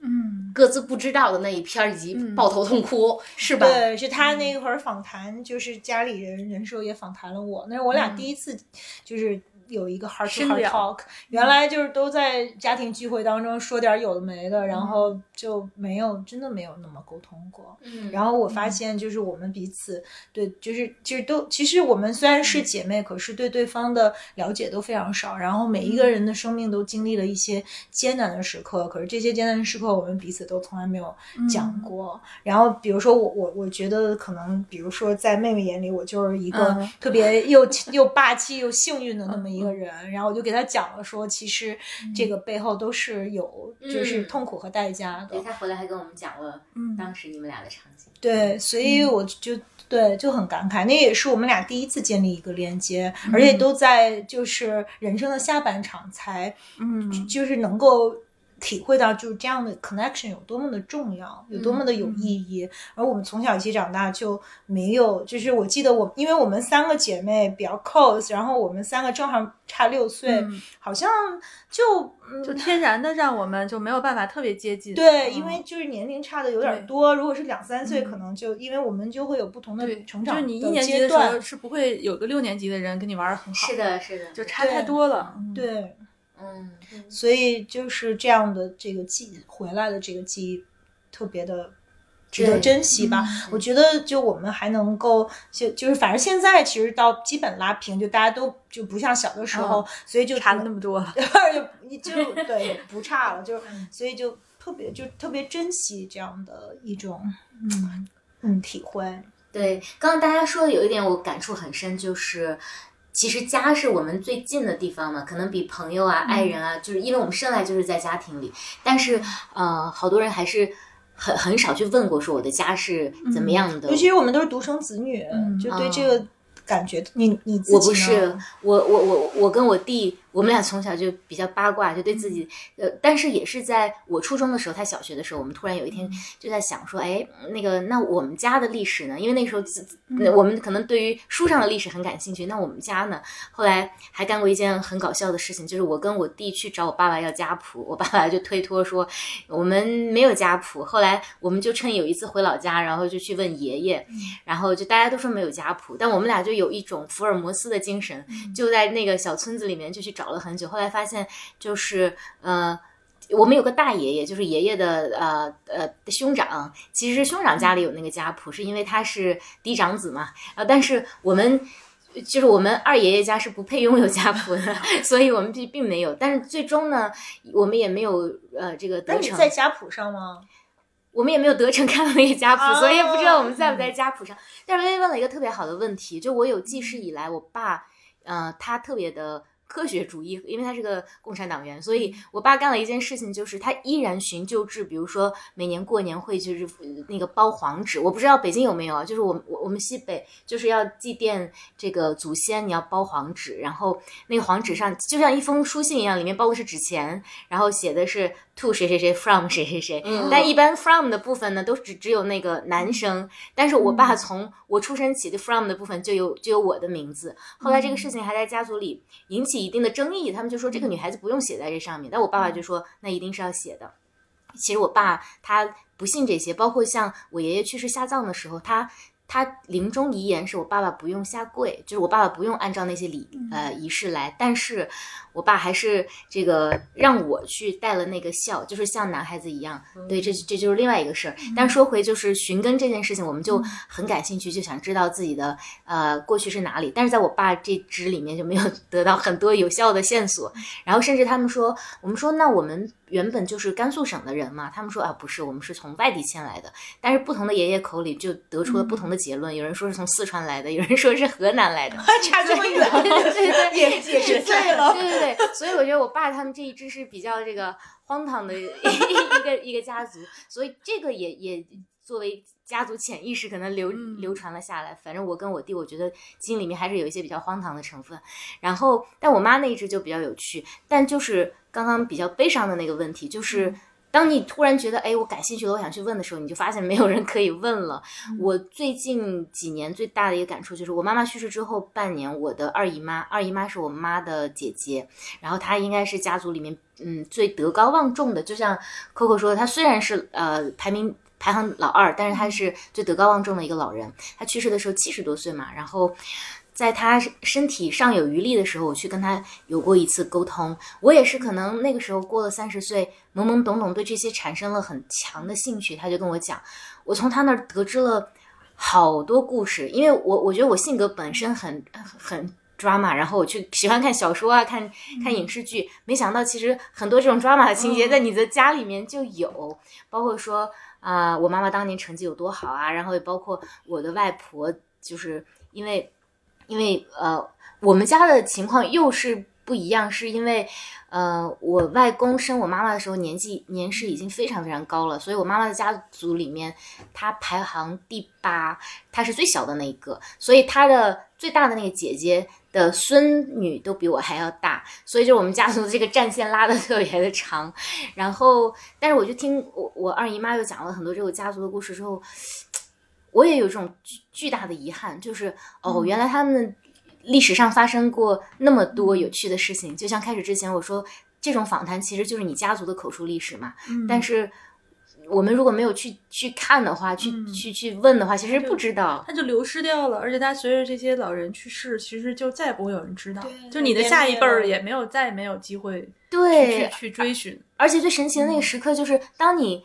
嗯，各自不知道的那一篇以及抱头痛哭，是吧？对，是他那会儿访谈，就是家里人人寿也访谈了我，那是我俩第一次，就是。有一个 heart to heart talk，原来就是都在家庭聚会当中说点有的没的，然后就没有真的没有那么沟通过。嗯，然后我发现就是我们彼此对，就是其实都其实我们虽然是姐妹，可是对对方的了解都非常少。然后每一个人的生命都经历了一些艰难的时刻，可是这些艰难的时刻我们彼此都从来没有讲过。然后比如说我我我觉得可能比如说在妹妹眼里，我就是一个特别又又霸气又幸运的那么一。一个人，然后我就给他讲了，说其实这个背后都是有，就是痛苦和代价的。对他回来还跟我们讲了，当时你们俩的场景。对，所以我就对就很感慨，那也是我们俩第一次建立一个连接，而且都在就是人生的下半场才，嗯，就是能够。体会到就是这样的 connection 有多么的重要，有多么的有意义。而我们从小一起长大就没有，就是我记得我，因为我们三个姐妹比较 close，然后我们三个正好差六岁，好像就就天然的让我们就没有办法特别接近。对，因为就是年龄差的有点多。如果是两三岁，可能就因为我们就会有不同的成长。就是你一年级的时候是不会有个六年级的人跟你玩的很好。是的，是的，就差太多了。对。嗯，所以就是这样的这个记回来的这个记忆，特别的。值得珍惜吧，我觉得就我们还能够就就是反正现在其实到基本拉平，就大家都就不像小的时候，所以就差了那么多了。就你就 对不差了，就所以就特别就特别珍惜这样的一种嗯嗯体会。对，刚刚大家说的有一点我感触很深，就是其实家是我们最近的地方嘛，可能比朋友啊、爱人啊，就是因为我们生来就是在家庭里，但是呃，好多人还是很很少去问过说我的家是怎么样的。尤其是我们都是独生子女，就对这个感觉，你你自己我不是，我我我我跟我弟，我们俩从小就比较八卦，就对自己，呃，但是也是在我初中的时候，他小学的时候，我们突然有一天就在想说，哎，那个那我们家的历史呢？因为那时候自那我们可能对于书上的历史很感兴趣，那我们家呢？后来还干过一件很搞笑的事情，就是我跟我弟去找我爸爸要家谱，我爸爸就推脱说我们没有家谱。后来我们就趁有一次回老家，然后就去问爷爷，然后就大家都说没有家谱，但我们俩就有一种福尔摩斯的精神，就在那个小村子里面就去找了很久。后来发现就是呃。我们有个大爷爷，就是爷爷的呃呃兄长。其实兄长家里有那个家谱，是因为他是嫡长子嘛。啊，但是我们就是我们二爷爷家是不配拥有家谱的，所以我们并并没有。但是最终呢，我们也没有呃这个那你得逞。在家谱上吗？我们也没有得逞看到那个家谱，哦所以也不知道我们在不在家谱上。但是薇薇问了一个特别好的问题，就我有记事以来，我爸，呃，他特别的。科学主义，因为他是个共产党员，所以我爸干了一件事情，就是他依然循旧制，比如说每年过年会就是呃那个包黄纸，我不知道北京有没有啊，就是我我我们西北就是要祭奠这个祖先，你要包黄纸，然后那个黄纸上就像一封书信一样，里面包的是纸钱，然后写的是 to 谁谁谁 from 谁谁谁，嗯。但一般 from 的部分呢，都只只有那个男生。但是我爸从我出生起的 from 的部分就有就有我的名字。后来这个事情还在家族里引起一定的争议，他们就说这个女孩子不用写在这上面。但我爸爸就说那一定是要写的。其实我爸他不信这些，包括像我爷爷去世下葬的时候，他。他临终遗言是我爸爸不用下跪，就是我爸爸不用按照那些礼呃仪式来，但是我爸还是这个让我去带了那个孝，就是像男孩子一样。对，这这就是另外一个事儿。但说回就是寻根这件事情，我们就很感兴趣，就想知道自己的呃过去是哪里。但是在我爸这支里面就没有得到很多有效的线索。然后甚至他们说，我们说那我们原本就是甘肃省的人嘛，他们说啊不是，我们是从外地迁来的。但是不同的爷爷口里就得出了不同的结论，有人说是从四川来的，有人说是河南来的。差这么远，对对对，也也是醉了。对对对，所以我觉得我爸他们这一支是比较这个荒唐的一 一个一个家族，所以这个也也作为家族潜意识可能流嗯流传了下来。反正我跟我弟，我觉得基因里面还是有一些比较荒唐的成分。然后，但我妈那一支就比较有趣，但就是刚刚比较悲伤的那个问题，就是。当你突然觉得，哎，我感兴趣了，我想去问的时候，你就发现没有人可以问了。我最近几年最大的一个感触就是，我妈妈去世之后半年，我的二姨妈，二姨妈是我妈的姐姐，然后她应该是家族里面嗯最德高望重的，就像 Coco 说的，她虽然是呃排名排行老二，但是她是最德高望重的一个老人。她去世的时候七十多岁嘛，然后。在他身体尚有余力的时候，我去跟他有过一次沟通。我也是可能那个时候过了三十岁，懵懵懂懂对这些产生了很强的兴趣。他就跟我讲，我从他那儿得知了好多故事，因为我我觉得我性格本身很很 drama，然后我去喜欢看小说啊，看看影视剧，没想到其实很多这种 drama 的情节在你的家里面就有，包括说啊、我妈妈当年成绩有多好啊，然后也包括我的外婆，就是因为因为呃，我们家的情况又是不一样，是因为呃，我外公生我妈妈的时候年纪年事已经非常非常高了，所以我妈妈的家族里面，她排行第八，她是最小的那一个，所以她的最大的那个姐姐的孙女都比我还要大，所以就我们家族的这个战线拉的特别的长。然后，但是我就听我我二姨妈又讲了很多这个家族的故事之后，我也有这种巨巨大的遗憾，就是哦，原来他们历史上发生过那么多有趣的事情。就像开始之前我说，这种访谈其实就是你家族的口述历史嘛。但是我们如果没有去去看的话，去、去去问的话，其实不知道。它就流失掉了，而且它随着这些老人去世，其实就再也不会有人知道，就你的下一辈儿也没有再也没有机会去对去，去追寻。而且最神奇的那个时刻就是，当你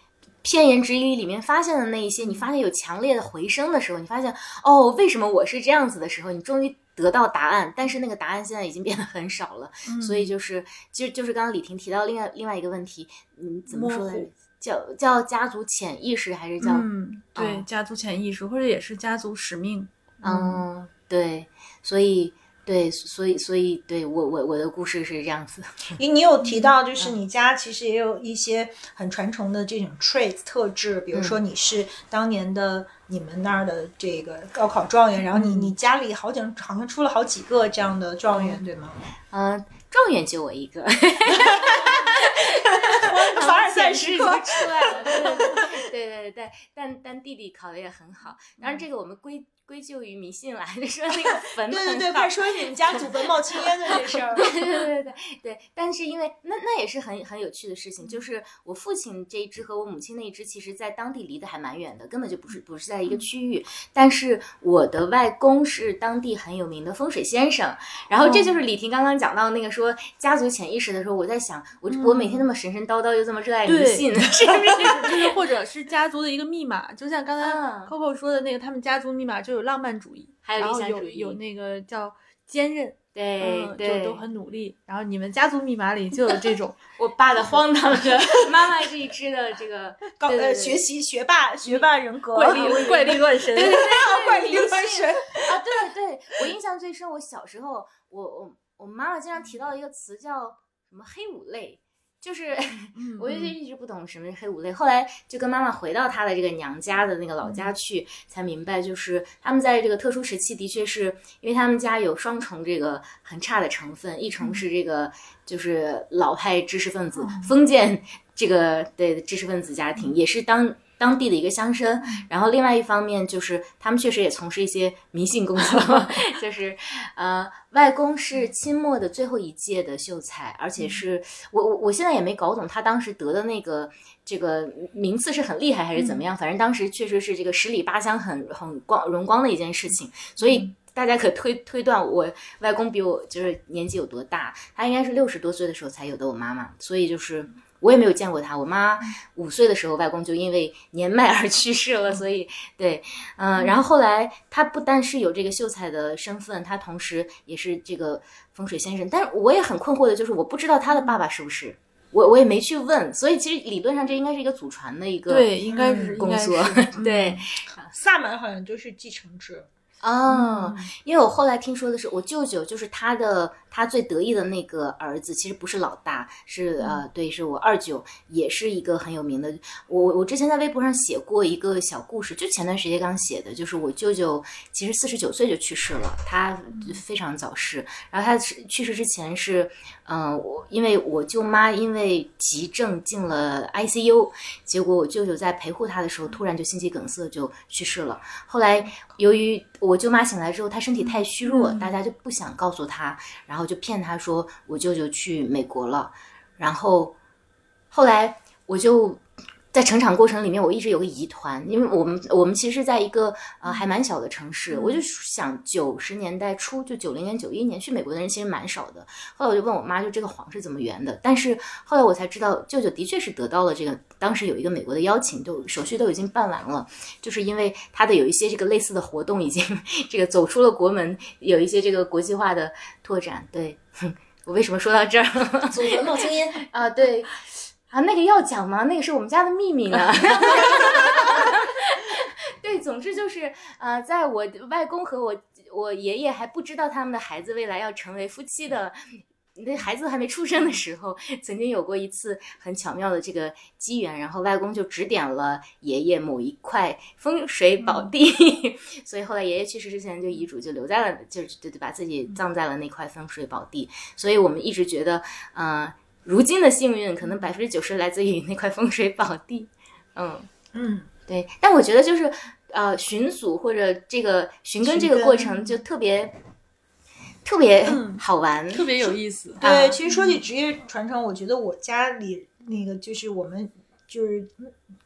片言之语里面发现的那一些，你发现有强烈的回声的时候，你发现哦，为什么我是这样子的时候，你终于得到答案。但是那个答案现在已经变得很少了，所以就是就就是刚刚李婷提到另外另外一个问题，嗯，怎么说来着？叫叫家族潜意识还是叫嗯，对，哦家族潜意识或者也是家族使命。嗯，对，所以对，所以所以对我我我的故事是这样子。你你有提到，就是你家其实也有一些很传承的这种 traits 特质，比如说你是当年的你们那儿的这个高考状元，然后你你家里好像好像出了好几个这样的状元，对吗？嗯，状元就我一个，凡尔赛时就时刻出来了，对对对对对对对，但但弟弟考的也很好，当然这个我们归归咎于迷信来，就说那个 坟对对对，快说你们家祖坟冒青烟的这事儿。对对对对对，但是因为那那也是很很有趣的事情，就是我父亲这一支和我母亲那一支，其实在当地离得还蛮远的，根本就不是不是在一个区域。但是我的外公是当地很有名的风水先生，然后这就是李婷刚刚讲到那个说家族潜意识的时候，我在想，我我每天那么神神叨叨又这么热爱迷信，是不是？就是或者是家族的一个密码，就像刚才嗯 Coco 说的那个，他们家族密码就有浪漫主义，还有理想主义有那个叫坚韧，嗯，就都很努力。然后你们家族密码里就有这种，我爸的荒唐的 妈妈这一支的这个 高呃学习学霸学霸人格，怪力怪力乱神。对对对怪力乱神。啊，对对，我印象最深。我小时候，我我我妈妈经常提到一个词叫什么黑五类，就是嗯 我就一直不懂什么是黑五类。后来就跟妈妈回到她的这个娘家的那个老家去，才明白，就是他们在这个特殊时期，的确是因为他们家有双重这个很差的成分，一重是这个就是老派知识分子，封建这个对知识分子家庭，也是当。当地的一个乡绅，然后另外一方面就是他们确实也从事一些迷信工作，就是呃，外公是清末的最后一届的秀才，而且是我我我现在也没搞懂他当时得的那个这个名次是很厉害还是怎么样，反正当时确实是这个十里八乡很很光荣光的一件事情，所以。大家可推推断我外公比我就是年纪有多大，他应该是六十多岁的时候才有的我妈妈，所以就是我也没有见过他。我妈五岁的时候，外公就因为年迈而 去世了，所以对，嗯、然后后来他不但是有这个秀才的身份，他同时也是这个风水先生。但是我也很困惑的就是，我不知道他的爸爸是不是，我我也没去问，所以其实理论上这应该是一个祖传的一个对，应该是工作 对。萨满好像就是继承制，哦，因为我后来听说的是，我舅舅就是他的他最得意的那个儿子，其实不是老大，是呃，对，是我二舅，也是一个很有名的。我我之前在微博上写过一个小故事，就前段时间刚写的，就是我舅舅其实四十九岁就去世了，他非常早逝。然后他是去世之前是，嗯、我因为我舅妈因为急症进了 ICU，结果我舅舅在陪护他的时候，突然就心肌梗塞就去世了。后来由于我舅妈醒来之后，她身体太虚弱，大家就不想告诉她，然后就骗她说我舅舅去美国了。然后后来我就在成长过程里面，我一直有个疑团，因为我们我们其实在一个呃还蛮小的城市，我就想九十年代初就九零年九一年去美国的人其实蛮少的。后来我就问我妈，就这个谎是怎么圆的？但是后来我才知道，舅舅的确是得到了这个，当时有一个美国的邀请，就手续都已经办完了，就是因为他的有一些这个类似的活动已经 这个走出了国门，有一些这个国际化的拓展。对，哼 我为什么说到这儿？祖坟冒青烟，啊，对，啊，那个要讲吗？那个是我们家的秘密呢。对，总之就是，呃，在我外公和我我爷爷还不知道他们的孩子未来要成为夫妻的。那孩子还没出生的时候，曾经有过一次很巧妙的这个机缘，然后外公就指点了爷爷某一块风水宝地，所以后来爷爷去世之前就遗嘱就留在了，就是对对，把自己葬在了那块风水宝地。所以我们一直觉得，呃，如今的幸运可能百分之九十来自于那块风水宝地。嗯，嗯，对。但我觉得就是呃，寻祖或者这个寻根这个过程就特别特别好玩，特别有意思。对，啊其实说起职业传承，我觉得我家里那个就是我们就是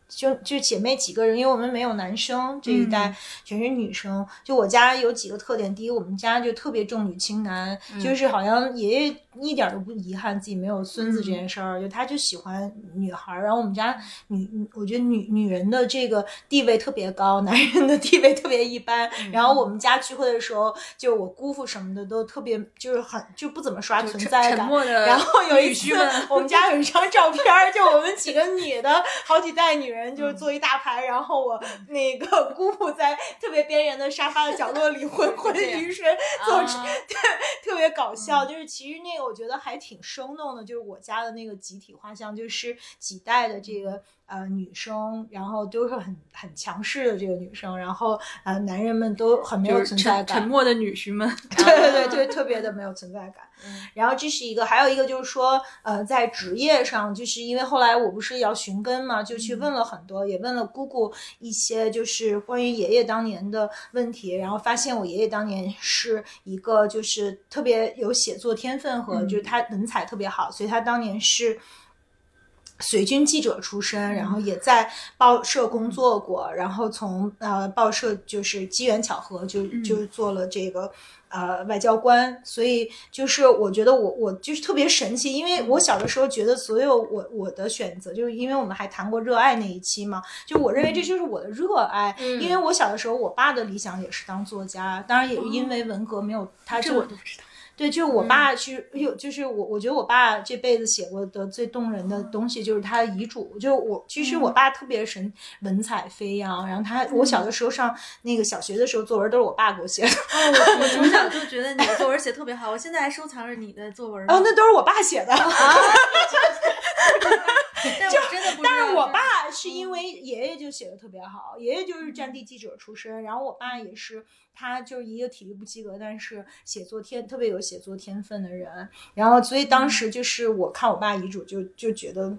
就就姐妹几个人，因为我们没有男生这一代，全是女生。就我家有几个特点，第一，我们家就特别重女轻男，就是好像爷爷一点都不遗憾自己没有孙子这件事儿，就他就喜欢女孩儿。然后我们家女，我觉得女女人的这个地位特别高，男人的地位特别一般。然后我们家聚会的时候，就我姑父什么的都特别，就是很就不怎么刷存在感。然后有一次我们家有一张照片儿，就我们几个女的，好几代女人，就是坐一大排，然后我那个姑父在特别边缘的沙发的角落里 昏昏欲睡，做啊对，特别搞笑。就是其实那我觉得还挺生动的，就是我家的那个集体画像，就是几代的这个。呃，女生，然后都是很很强势的这个女生，然后呃，男人们都很没有存在感，沉沉默的女婿们，对对对对，特别的没有存在感。然后这是一个，还有一个就是说，呃，在职业上，就是因为后来我不是要寻根嘛，就去问了很多，也问了姑姑一些就是关于爷爷当年的问题，然后发现我爷爷当年是一个就是特别有写作天分和就是他文采特别好，所以他当年是。随军记者出身，然后也在报社工作过，然后从呃报社就是机缘巧合就就做了这个呃外交官，所以就是我觉得我我就是特别神奇，因为我小的时候觉得所有我我的选择，就是因为我们还谈过热爱那一期嘛，就我认为这就是我的热爱，因为我小的时候我爸的理想也是当作家，当然也是因为文革没有他这我都不知道。对，就是我爸是有，就是我，我觉得我爸这辈子写过的最动人的东西就是他的遗嘱。就我，其实我爸特别神，文采飞扬。然后他，我小的时候上那个小学的时候，作文都是我爸给我写的。哦，我我从小就 觉得你的作文写特别好，我现在还收藏着你的作文呢。哦，那都是我爸写的。但 我真的不。但是我爸是因为爷爷就写的特别好，爷爷就是战地记者出身，然后我爸也是，他就是一个体育不及格，但是写作天特别有写作天分的人。然后所以当时就是我看我爸遗嘱就就觉得。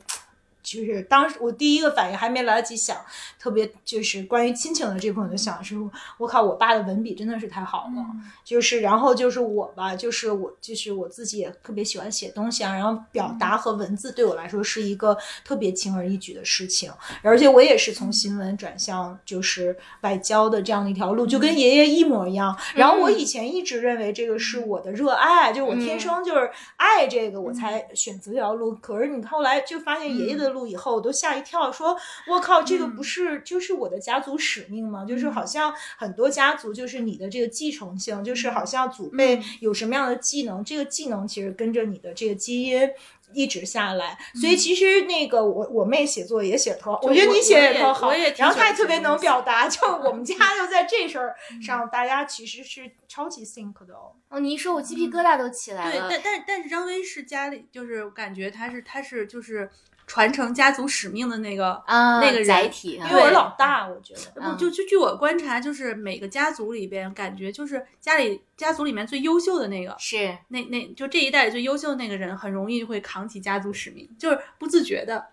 就是当时我第一个反应还没来得及想，特别就是关于亲情的这部分，就想是，我靠，我爸的文笔真的是太好了。就是然后就是我吧，就是我就是我自己也特别喜欢写东西啊，然后表达和文字对我来说是一个特别轻而易举的事情，而且我也是从新闻转向就是外交的这样的一条路，就跟爷爷一模一样。然后我以前一直认为这个是我的热爱，就我天生就是爱这个，我才选择这条路。可是你后来就发现爷爷的路以后，我都吓一跳，说我靠，这个不是就是我的家族使命吗？就是好像很多家族就是你的这个继承性，就是好像祖辈有什么样的技能，这个技能其实跟着你的这个基因。一直下来，所以其实那个我我妹写作也写特好，我觉得你写也特好，然后她也特别能表达，就我们家就在这事儿上，大家其实是超级 think 的哦。哦，你一说我鸡皮疙瘩都起来对，了。但但但是张薇是家里，就是感觉她是她是就是传承家族使命的那个啊，那个人载体啊，因为我老大，我觉得不就就据我观察，就是每个家族里边，感觉就是家里家族里面最优秀的那个，是那那就这一代最优秀的那个人，很容易会扛起家族使命，就是不自觉的，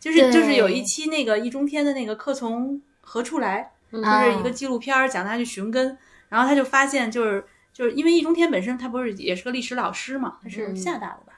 就是就是有一期那个易中天的那个客从何处来，就是一个纪录片儿讲他去寻根，然后他就发现就是就是因为易中天本身他不是也是个历史老师嘛，他是厦大的吧。嗯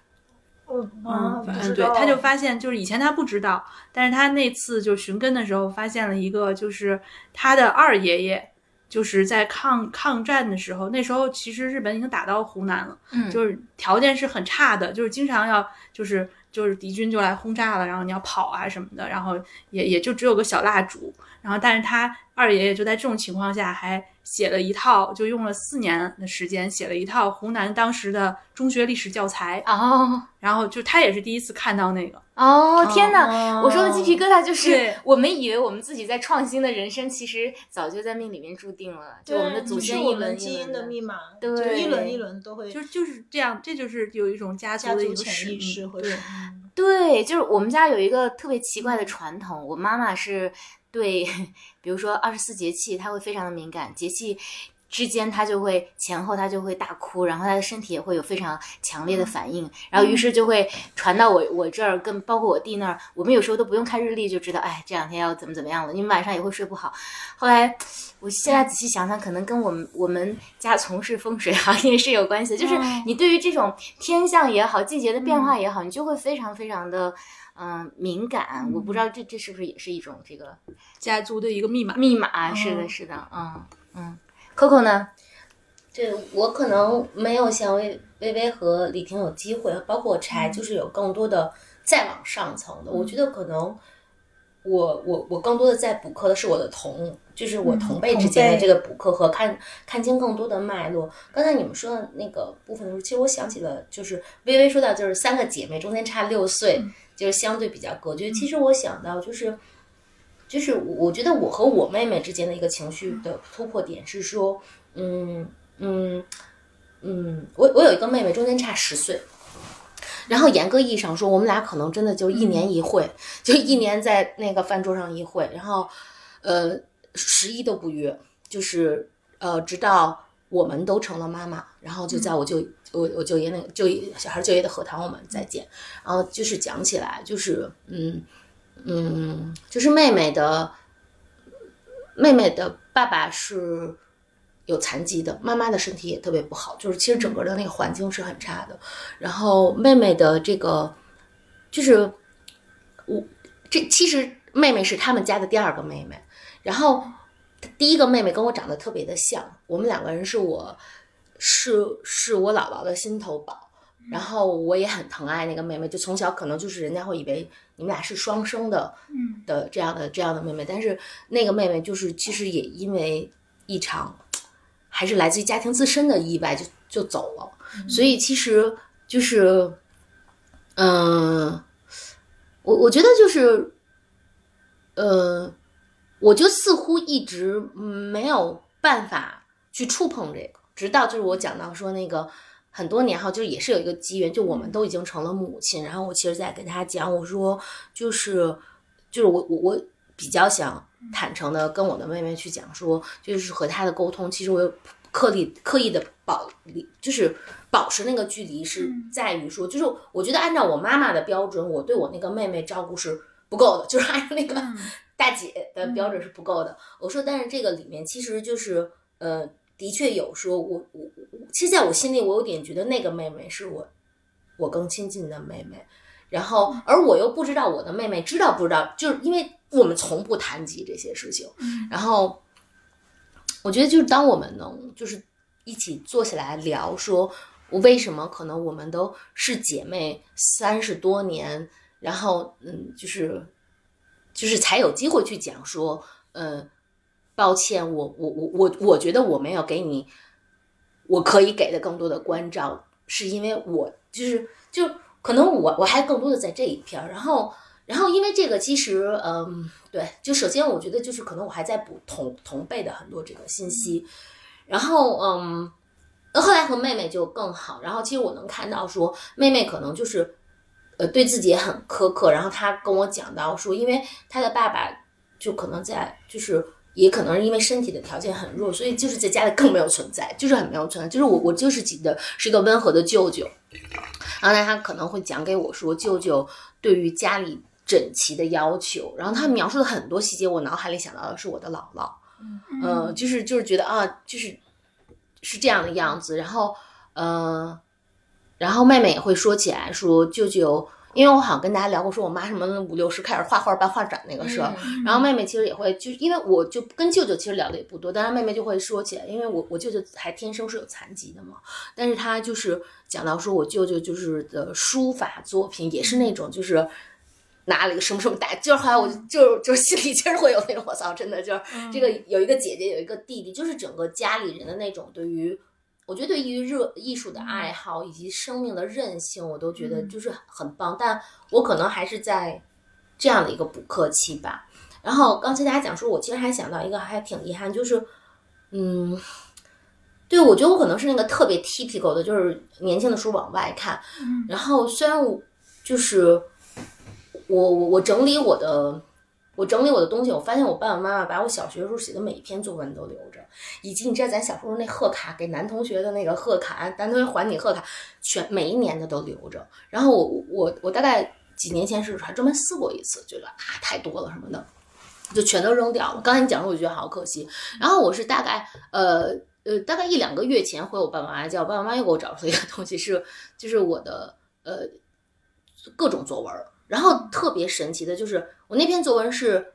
啊，不知嗯，对，他就发现，就是以前他不知道，但是他那次就寻根的时候，发现了一个，就是他的二爷爷，就是在抗抗战的时候，那时候其实日本已经打到湖南了，嗯就是条件是很差的，就是经常要就是就是敌军就来轰炸了，然后你要跑啊什么的，然后也也就只有个小蜡烛，然后但是他二爷爷就在这种情况下还写了一套，就用了四年的时间写了一套湖南当时的中学历史教材，哦然后就他也是第一次看到那个。哦，天哪！哦我说的鸡皮疙瘩就是我们以为我们自己在创新的人生，其实早就在命里面注定了。就我们的祖先一是我们轮一基因轮的密码，对就一轮一轮都会就就是这样，这就是有一种家族家族的一个潜意识命。对和，对，就是我们家有一个特别奇怪的传统，我妈妈是对，比如说二十四节气，他会非常的敏感，节气之间他就会前后他就会大哭，然后他的身体也会有非常强烈的反应，然后于是就会传到我我这儿，跟包括我弟那儿，我们有时候都不用看日历就知道，哎，这两天要怎么怎么样了，你们晚上也会睡不好。后来我现在仔细想想，可能跟我们我们家从事风水行业是有关系的，就是你对于这种天象也好，季节的变化也好，你就会非常非常的。嗯，敏感，我不知道这这是不是也是一种这个家族的一个密码？密码是的，是的，嗯嗯。Coco 呢？对我可能没有像薇薇薇和李婷有机会，包括柴，就是有更多的再往上层的。我觉得可能我我我更多的在补课的是我的同，就是我同辈之间的这个补课和看看清更多的脉络。刚才你们说的那个部分的时候，其实我想起了，就是薇薇说到，就是三个姐妹中间差六岁。就是相对比较隔绝。其实我想到，就是，就是我觉得我和我妹妹之间的一个情绪的突破点是说，嗯嗯嗯，我我有一个妹妹，中间差十岁。然后严格意义上说，我们俩可能真的就一年一会，就一年在那个饭桌上一会，然后呃十一都不约，就是呃直到我们都成了妈妈，然后就在我就。我我就业那个就业小孩就业的课堂，我们再见。然后就是讲起来，就是嗯嗯，就是妹妹的妹妹的爸爸是有残疾的，妈妈的身体也特别不好，就是其实整个的那个环境是很差的。然后妹妹的这个就是我这其实妹妹是他们家的第二个妹妹，然后第一个妹妹跟我长得特别的像，我们两个人是我。是是我姥姥的心头宝，然后我也很疼爱那个妹妹，就从小可能就是人家会以为你们俩是双生的，嗯。的这样的这样的妹妹，但是那个妹妹就是其实也因为一场还是来自于家庭自身的意外就就走了，所以其实就是嗯，我我觉得就是呃，我就似乎一直没有办法去触碰这个。直到就是我讲到说那个很多年后，就是也是有一个机缘，就我们都已经成了母亲，然后我其实在跟他讲，我说就是就是我我我比较想坦诚的跟我的妹妹去讲说，就是和她的沟通，其实我有刻意刻意的保离，就是保持那个距离，是在于说，就是我觉得按照我妈妈的标准，我对我那个妹妹照顾是不够的，就是按照那个大姐的标准是不够的。我说，但是这个里面其实就是呃。的确有说，我我其实在我心里，我有点觉得那个妹妹是我我更亲近的妹妹，然后而我又不知道我的妹妹知道不知道，就是因为我们从不谈及这些事情，然后我觉得就是当我们能就是一起坐下来聊，说我为什么可能我们都是姐妹三十多年，然后嗯，就是就是才有机会去讲说，嗯。抱歉，我我我我我觉得我没有给你，我可以给的更多的关照，是因为我就是就可能我我还更多的在这一片儿，然后然后因为这个其实嗯对，就首先我觉得就是可能我还在补同同辈的很多这个信息，然后嗯，后来和妹妹就更好，然后其实我能看到说妹妹可能就是呃对自己也很苛刻，然后她跟我讲到说，因为她的爸爸就可能在就是。也可能是因为身体的条件很弱，所以就是在家里更没有存在，就是很没有存在。就是我，我就是记得是一个温和的舅舅，然后呢，他可能会讲给我说舅舅对于家里整齐的要求，然后他描述的很多细节，我脑海里想到的是我的姥姥，嗯，就是就是觉得啊，就是是这样的样子。然后，嗯，然后妹妹也会说起来说舅舅。因为我好像跟大家聊过，说我妈什么五六十开始画画办画展那个事儿，然后妹妹其实也会，就是因为我就跟舅舅其实聊的也不多，但是妹妹就会说起来，因为我我舅舅还天生是有残疾的嘛，但是他就是讲到说我舅舅就是的书法作品也是那种就是拿了一个什么什么大，就是后来我就就心里其实会有那种我操，真的就是这个有一个姐姐有一个弟弟，就是整个家里人的那种对于。我觉得对于热艺术的爱好以及生命的韧性，我都觉得就是很棒。但我可能还是在这样的一个补课期吧。然后刚才大家讲说，我其实还想到一个还挺遗憾，就是嗯，对我觉得我可能是那个特别 typical 的，就是年轻的时候往外看。然后虽然我就是我我我整理我的我整理我的东西，我发现我爸爸妈妈把我小学时候写的每一篇作文都留着，以及你知道咱小时候那贺卡给男同学的那个贺卡，男同学还你贺卡，全每一年的都留着。然后我我我大概几年前是还专门撕过一次，觉得啊太多了什么的，就全都扔掉了。刚才你讲的，我觉得好可惜。然后我是大概呃呃大概一两个月前回我爸爸妈妈家，我爸爸妈妈又给我找出一个东西，是就是我的呃各种作文。然后特别神奇的就是，我那篇作文是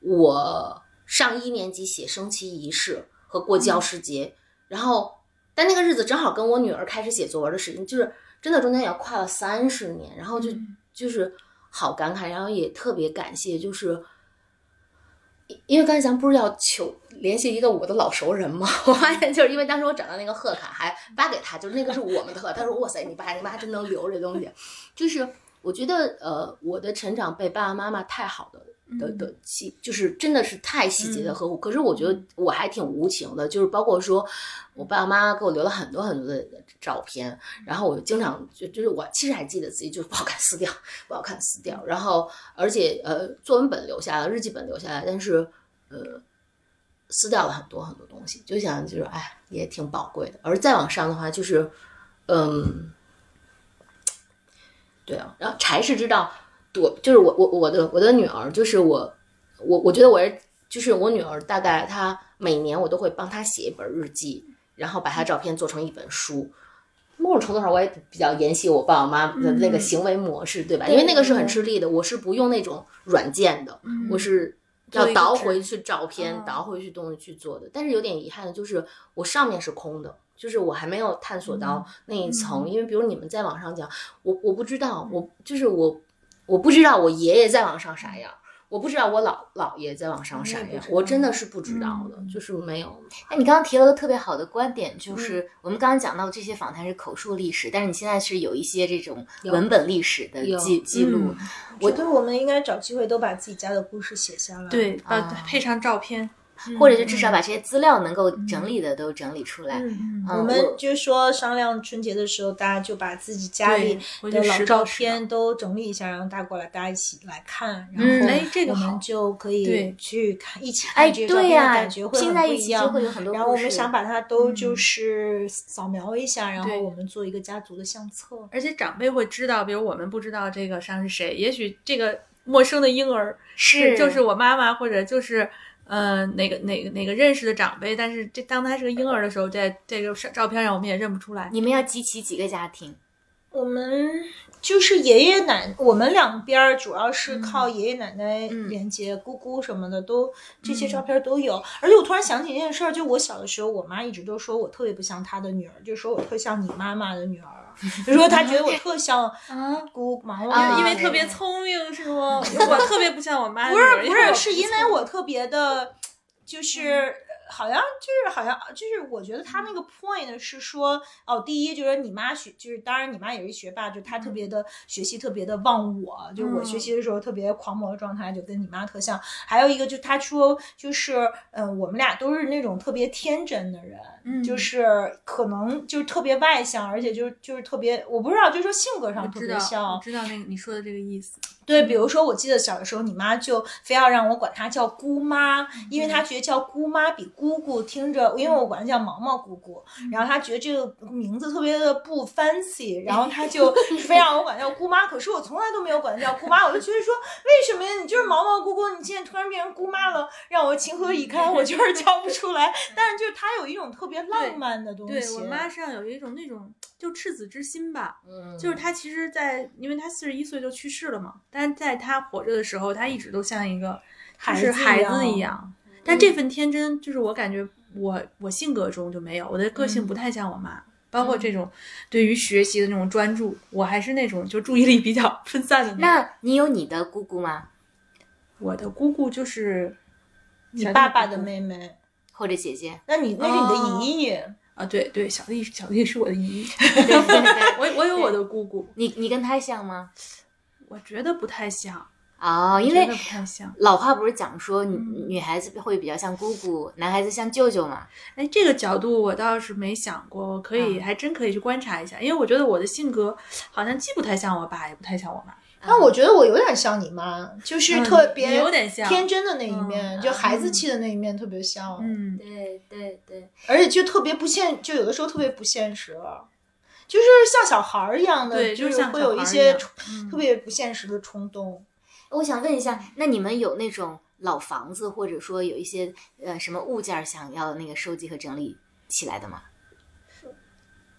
我上一年级写升旗仪式和过教师节，然后但那个日子正好跟我女儿开始写作文的时间，就是真的中间也跨了三十年，然后就就是好感慨，然后也特别感谢，就是。因因为刚才咱不是要求联系一个我的老熟人吗？我发现就是因为当时我找到那个贺卡，还发给他，就是那个是我们的贺。他说：“哇塞，你爸你妈真能留这东西。”就是我觉得呃，我的成长被爸爸妈妈太好的的的细，就是真的是太细节的呵护。可是我觉得我还挺无情的，就是包括说我爸爸妈妈给我留了很多很多的照片，然后我经常就就是我其实还记得自己就是不好看撕掉，不好看撕掉。然后而且呃，作文本留下了，日记本留下来，但是呃。撕掉了很多很多东西，就想就是哎，也挺宝贵的。而再往上的话，就是，嗯，对啊，然后柴是知道我，就是我我我的我的女儿，就是我我我觉得我是就是我女儿，大概她每年我都会帮她写一本日记，然后把她照片做成一本书。某种程度上，我也比较沿袭我爸我妈的那个行为模式，对吧？因为那个是很吃力的，我是不用那种软件的，我是要倒回去照片，倒回去东西去做的。但是有点遗憾的就是，我上面是空的，就是我还没有探索到那一层。因为比如你们在网上讲，我我不知道，我就是我我不知道我爷爷在网上啥样。我不知道我姥姥爷在网上啥样，我真的是不知道的，就是没有。哎，你刚刚提了个特别好的观点，就是我们刚刚讲到这些访谈是口述历史，但是你现在是有一些这种文本历史的记记录。我觉得我们应该找机会都把自己家的故事写下来，对，呃，啊配上照片，或者就至少把这些资料能够整理的都整理出来。嗯嗯我们就说商量春节的时候，大家就把自己家里的老照片都整理一下，然后带过来，大家一起来看，嗯然后哎这个好我们就可以对去看一起哎，看这些照片的对呀、感觉会很拼在一起就不一样。会有很多。然后我们想把它都嗯就是扫描一下，然后我们做一个家族的相册。而且长辈会知道，比如我们不知道这个上是谁，也许这个陌生的婴儿是就是我妈妈，或者就是呃哪个哪个哪个认识的长辈，但是这当他是个婴儿的时候，在这个照片上我们也认不出来。你们要集齐几个家庭？我们就是爷爷奶，我们两边儿主要是嗯靠爷爷奶奶嗯连接，姑姑什么的都这嗯些照片都有。而且我突然想起一件事儿，就我小的时候，我妈一直都说我特别不像她的女儿，就说我特像你妈妈的女儿，就说她觉得我特像 啊，姑妈，因为特别聪明是吗？我特别不像我妈不。是不是，是因为我特别的，就是。好像就是好像就是，我觉得他那个 point 是说，哦，第一就是你妈学，就是当然你妈也是学霸，就她特别的学习特别的忘我，就是我学习的时候特别狂魔的状态，就跟你妈特像。还有一个就他说就是，嗯、我们俩都是那种特别天真的人，嗯就是可能就是特别外向，而且就是就是特别，我不知道，就是说性格上特别像我。知道那个你说的这个意思。对，比如说，我记得小的时候，你妈就非要让我管她叫姑妈，因嗯为她觉得叫姑妈比姑姑听着，因为我管她叫毛毛姑姑，嗯然后她觉得这个名字特别的不 fancy，然后她就 非让我管她叫姑妈。可是我从来都没有管她叫姑妈，我就觉得说，为什么呀？你就是毛毛姑姑，你现在突然变成姑妈了，让我情何以堪？我就是叫不出来。但是就是她有一种特别浪漫的东西。对我妈身上有一种那种就赤子之心吧，嗯，就是他其实在，因为他四十一岁就去世了嘛，但是在他活着的时候，他一直都像一个就是孩子一样。但这份天真，就是我感觉我我性格中就没有，我的个性不太像我妈，包括这种对于学习的那种专注，我还是那种就注意力比较分散的种。那你有你的姑姑吗？我的姑姑就是你爸爸的妹妹，或者姐姐？那你那是你的姨姨。啊，对对，小丽小丽是我的姨 我我有我的姑姑，你你跟她像吗？我觉得不太像，哦，因为不太像。老话不是讲说女女孩子会比较像姑姑，男孩子像舅舅嘛？哎，这个角度我倒是没想过，我可以、嗯还真可以去观察一下，因为我觉得我的性格好像既不太像我爸，也不太像我妈。但我觉得我有点像你妈，就是嗯特别有点像。天真的那一面，嗯就孩子气的那一面特别像，嗯，对对对，而且就特别不现，就有的时候特别不现实，就是像小孩儿一样的，对，就是会有小孩儿样。些特别不现实的冲动。我想问一下，那你们有那种老房子，或者说有一些呃什么物件儿想要那个收集和整理起来的吗？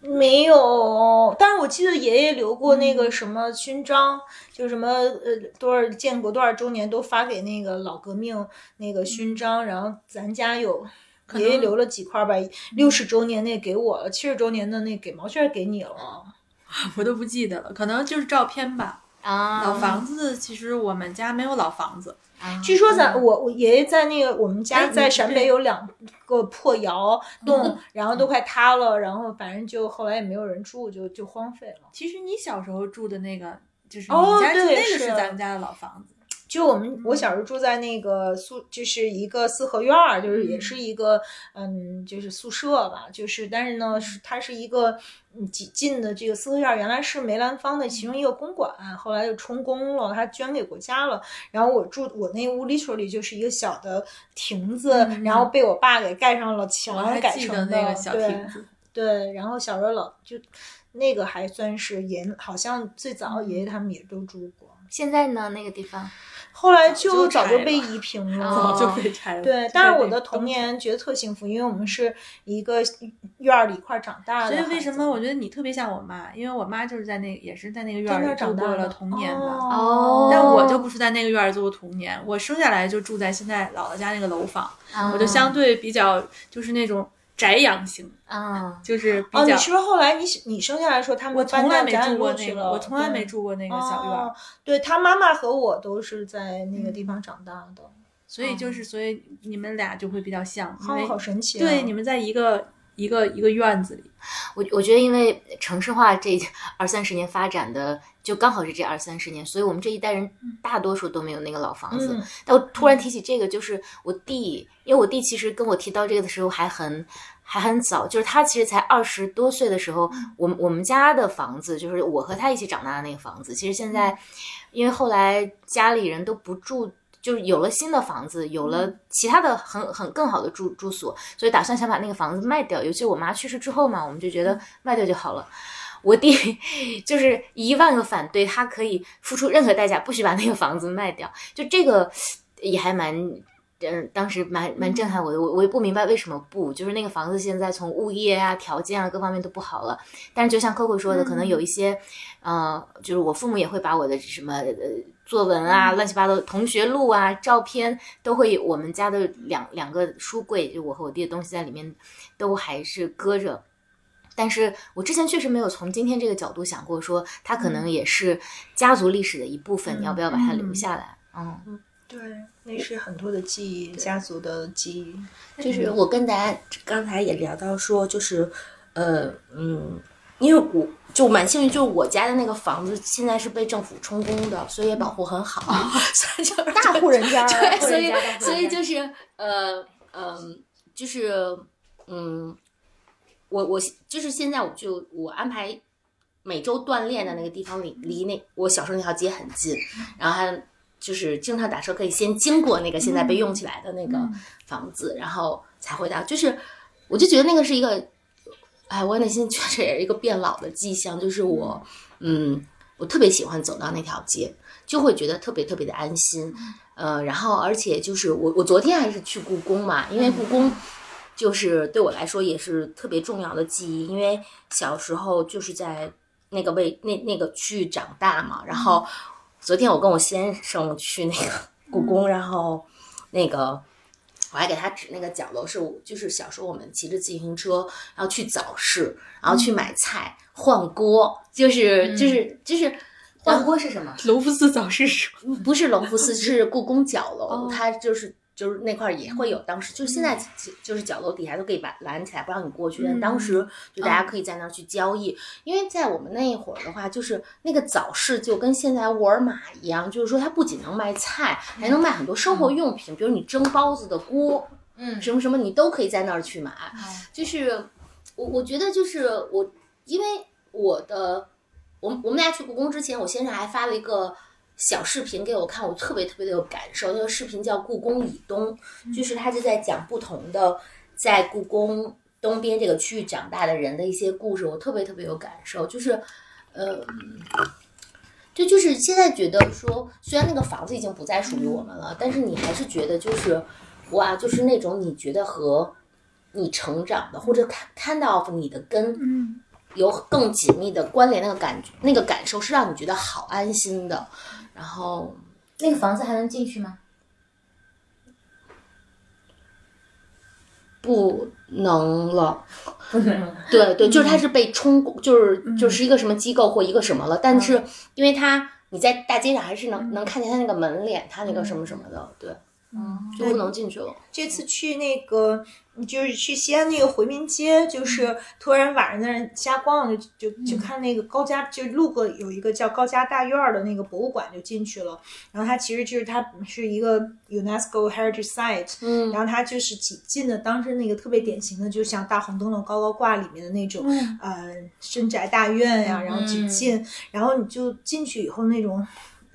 没有，但是我记得爷爷留过那个什么勋章，就什么呃多少建国多少周年都发给那个老革命那个勋章，然后咱家有。爷爷留了几块吧，六十周年那给我了，七十周年的那给毛线给你了。我都不记得了，可能就是照片吧。啊，老房子其实我们家没有老房子，啊，据说咱我我爷爷在那个我们家在陕北有两个破窑洞，然后都快塌了，然后反正就后来也没有人住，就就荒废了。其实你小时候住的那个，就是哦你家住对那个是咱们家的老房子。就我们我小时候住在那个宿，就是一个四合院儿，就是也是一个嗯，就是宿舍吧，就是但是呢是它是一个嗯几进的这个四合院儿，原来是梅兰芳的其中一个公馆，后来就充公了，他捐给国家了。然后我住我那屋 literally 就是一个小的亭子，嗯然后被我爸给盖上了我墙还改成那个小对亭子，对，然后小时候老就那个还算是爷，好像最早爷爷他们也都住过。现在呢那个地方后来就就早就被移平了，就被拆了。对，但是我的童年觉得特幸福，因为我们是一个院儿里一块儿长大的。所以为什么我觉得你特别像我妈？因为我妈就是在那也是在那个院儿儿里度过了长大的童年的。哦，但我就不是在那个院儿度过童年，我生下来就住在现在姥姥家那个楼房，啊我就相对比较就是那种宅养型，啊，就是比哦，你较。是不是后来你你生下来的时候，他们从来没住过那个，路去了？我从来没住过那个小院儿，哦对他妈妈和我都是在那个地方长大的，所以就是所以你们俩就会比较像，因好为好神奇、啊。对你们在一个一个一个院子里，我我觉得因为城市化这二三十年发展的就刚好是这二三十年，所以我们这一代人大多数都没有那个老房子。嗯但我突然提起这个，就是我弟，因为我弟其实跟我提到这个的时候还很还很早，就是他其实才二十多岁的时候，我们我们家的房子，就是我和他一起长大的那个房子，其实现在因为后来家里人都不住。就是有了新的房子，有了其他的很很更好的住住所，所以打算想把那个房子卖掉。尤其我妈去世之后嘛，我们就觉得卖掉就好了。我弟 就是一万个反对，他可以付出任何代价，不许把那个房子卖掉。就这个也还蛮，嗯，当时蛮蛮震撼我的。我我也不明白为什么不，就是那个房子现在从物业啊、条件啊各方面都不好了。但是就像 Coco 说的，可能有一些，呃，就是我父母也会把我的什么呃作文啊、乱七八糟同学录啊、照片都会，我们家的两两个书柜，就我和我弟的东西在里面都还是搁着。但是我之前确实没有从今天这个角度想过，说它可能也是家族历史的一部分，你要不要把它留下来？嗯，对，那是很多的记忆，家族的记忆。就是我跟大家刚才也聊到说，就是呃嗯，因为我就蛮幸运，就是我家的那个房子现在是被政府充公的，所以也保护很好，所以就是大户人家，对，所以所以就是呃嗯，就是嗯，我我就是现在我就我安排每周锻炼的那个地方离离那我小时候那条街很近，然后还就是经常打车可以先经过那个现在被用起来的那个房子，然后才回到，就是我就觉得那个是一个，哎，我内心觉得这也是一个变老的迹象，就是我嗯，我特别喜欢走到那条街，就会觉得特别特别的安心。呃，然后而且就是我我昨天还是去故宫嘛，因为故宫就是对我来说也是特别重要的记忆，因为小时候就是在那个位那那个区域长大嘛。然后昨天我跟我先生去那个 故宫，然后那个。我还给他指那个角楼，是就是小时候我们骑着自行车，然后去早市，然后去买菜换锅，就是就是就是换锅是什么？隆福寺早市是不是隆福寺，是故宫角楼，哦它就是就是那块儿也会有，当时就是现在就是角楼底下都可以把拦起来，不让你过去。但当时就大家可以在那儿去交易，因为在我们那一会儿的话，就是那个早市就跟现在沃尔玛一样，就是说它不仅能卖菜，还能卖很多生活用品，比如你蒸包子的锅，嗯。什么什么你都可以在那儿去买。就是我我觉得就是我，因为我的我们我们俩去故宫之前，我先生还发了一个小视频给我看，我特别特别的有感受。那个视频叫《故宫以东》，就是他就在讲不同的在故宫东边这个区域长大的人的一些故事，我特别特别有感受。就是，呃，就，就是现在觉得说，虽然那个房子已经不再属于我们了，但是你还是觉得就是，哇，就是那种你觉得和你成长的或者看看到你的根，嗯，有更紧密的关联，那个感觉，那个感受是让你觉得好安心的。然后，那个房子还能进去吗？不能了。不能。对对，就是它是被冲，就是就是一个什么机构或一个什么了，但是因为它你在大街上还是能能看见它那个门脸，它那个什么什么的，对，嗯，就不能进去了。这次去那个就是去西安那个回民街，就是突然晚上在那瞎逛，就就就看那个高家，就路过有一个叫高家大院儿的那个博物馆，就进去了。然后它其实就是它是一个 UNESCO Heritage Site，嗯然后它就是挤进的当时那个特别典型的，就像大红灯笼高高挂里面的那种，嗯呃，深宅大院呀、然后挤进，然后你就进去以后那种。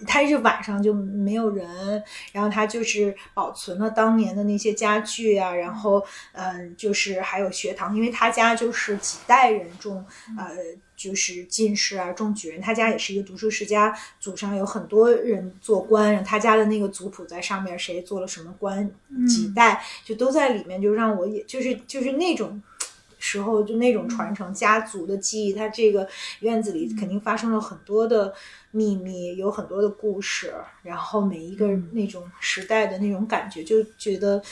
它是晚上就没有人，然后它就是保存了当年的那些家具啊，然后嗯、就是还有学堂，因为他家就是几代人中，呃，就是进士啊，中举人，他家也是一个读书世家，祖上有很多人做官，他家的那个族谱在上面，谁做了什么官，几代就都在里面，就让我也就是就是那种。时候就那种传承家族的记忆，它这个院子里肯定发生了很多的秘密，有很多的故事，然后每一个那种时代的那种感觉，就觉得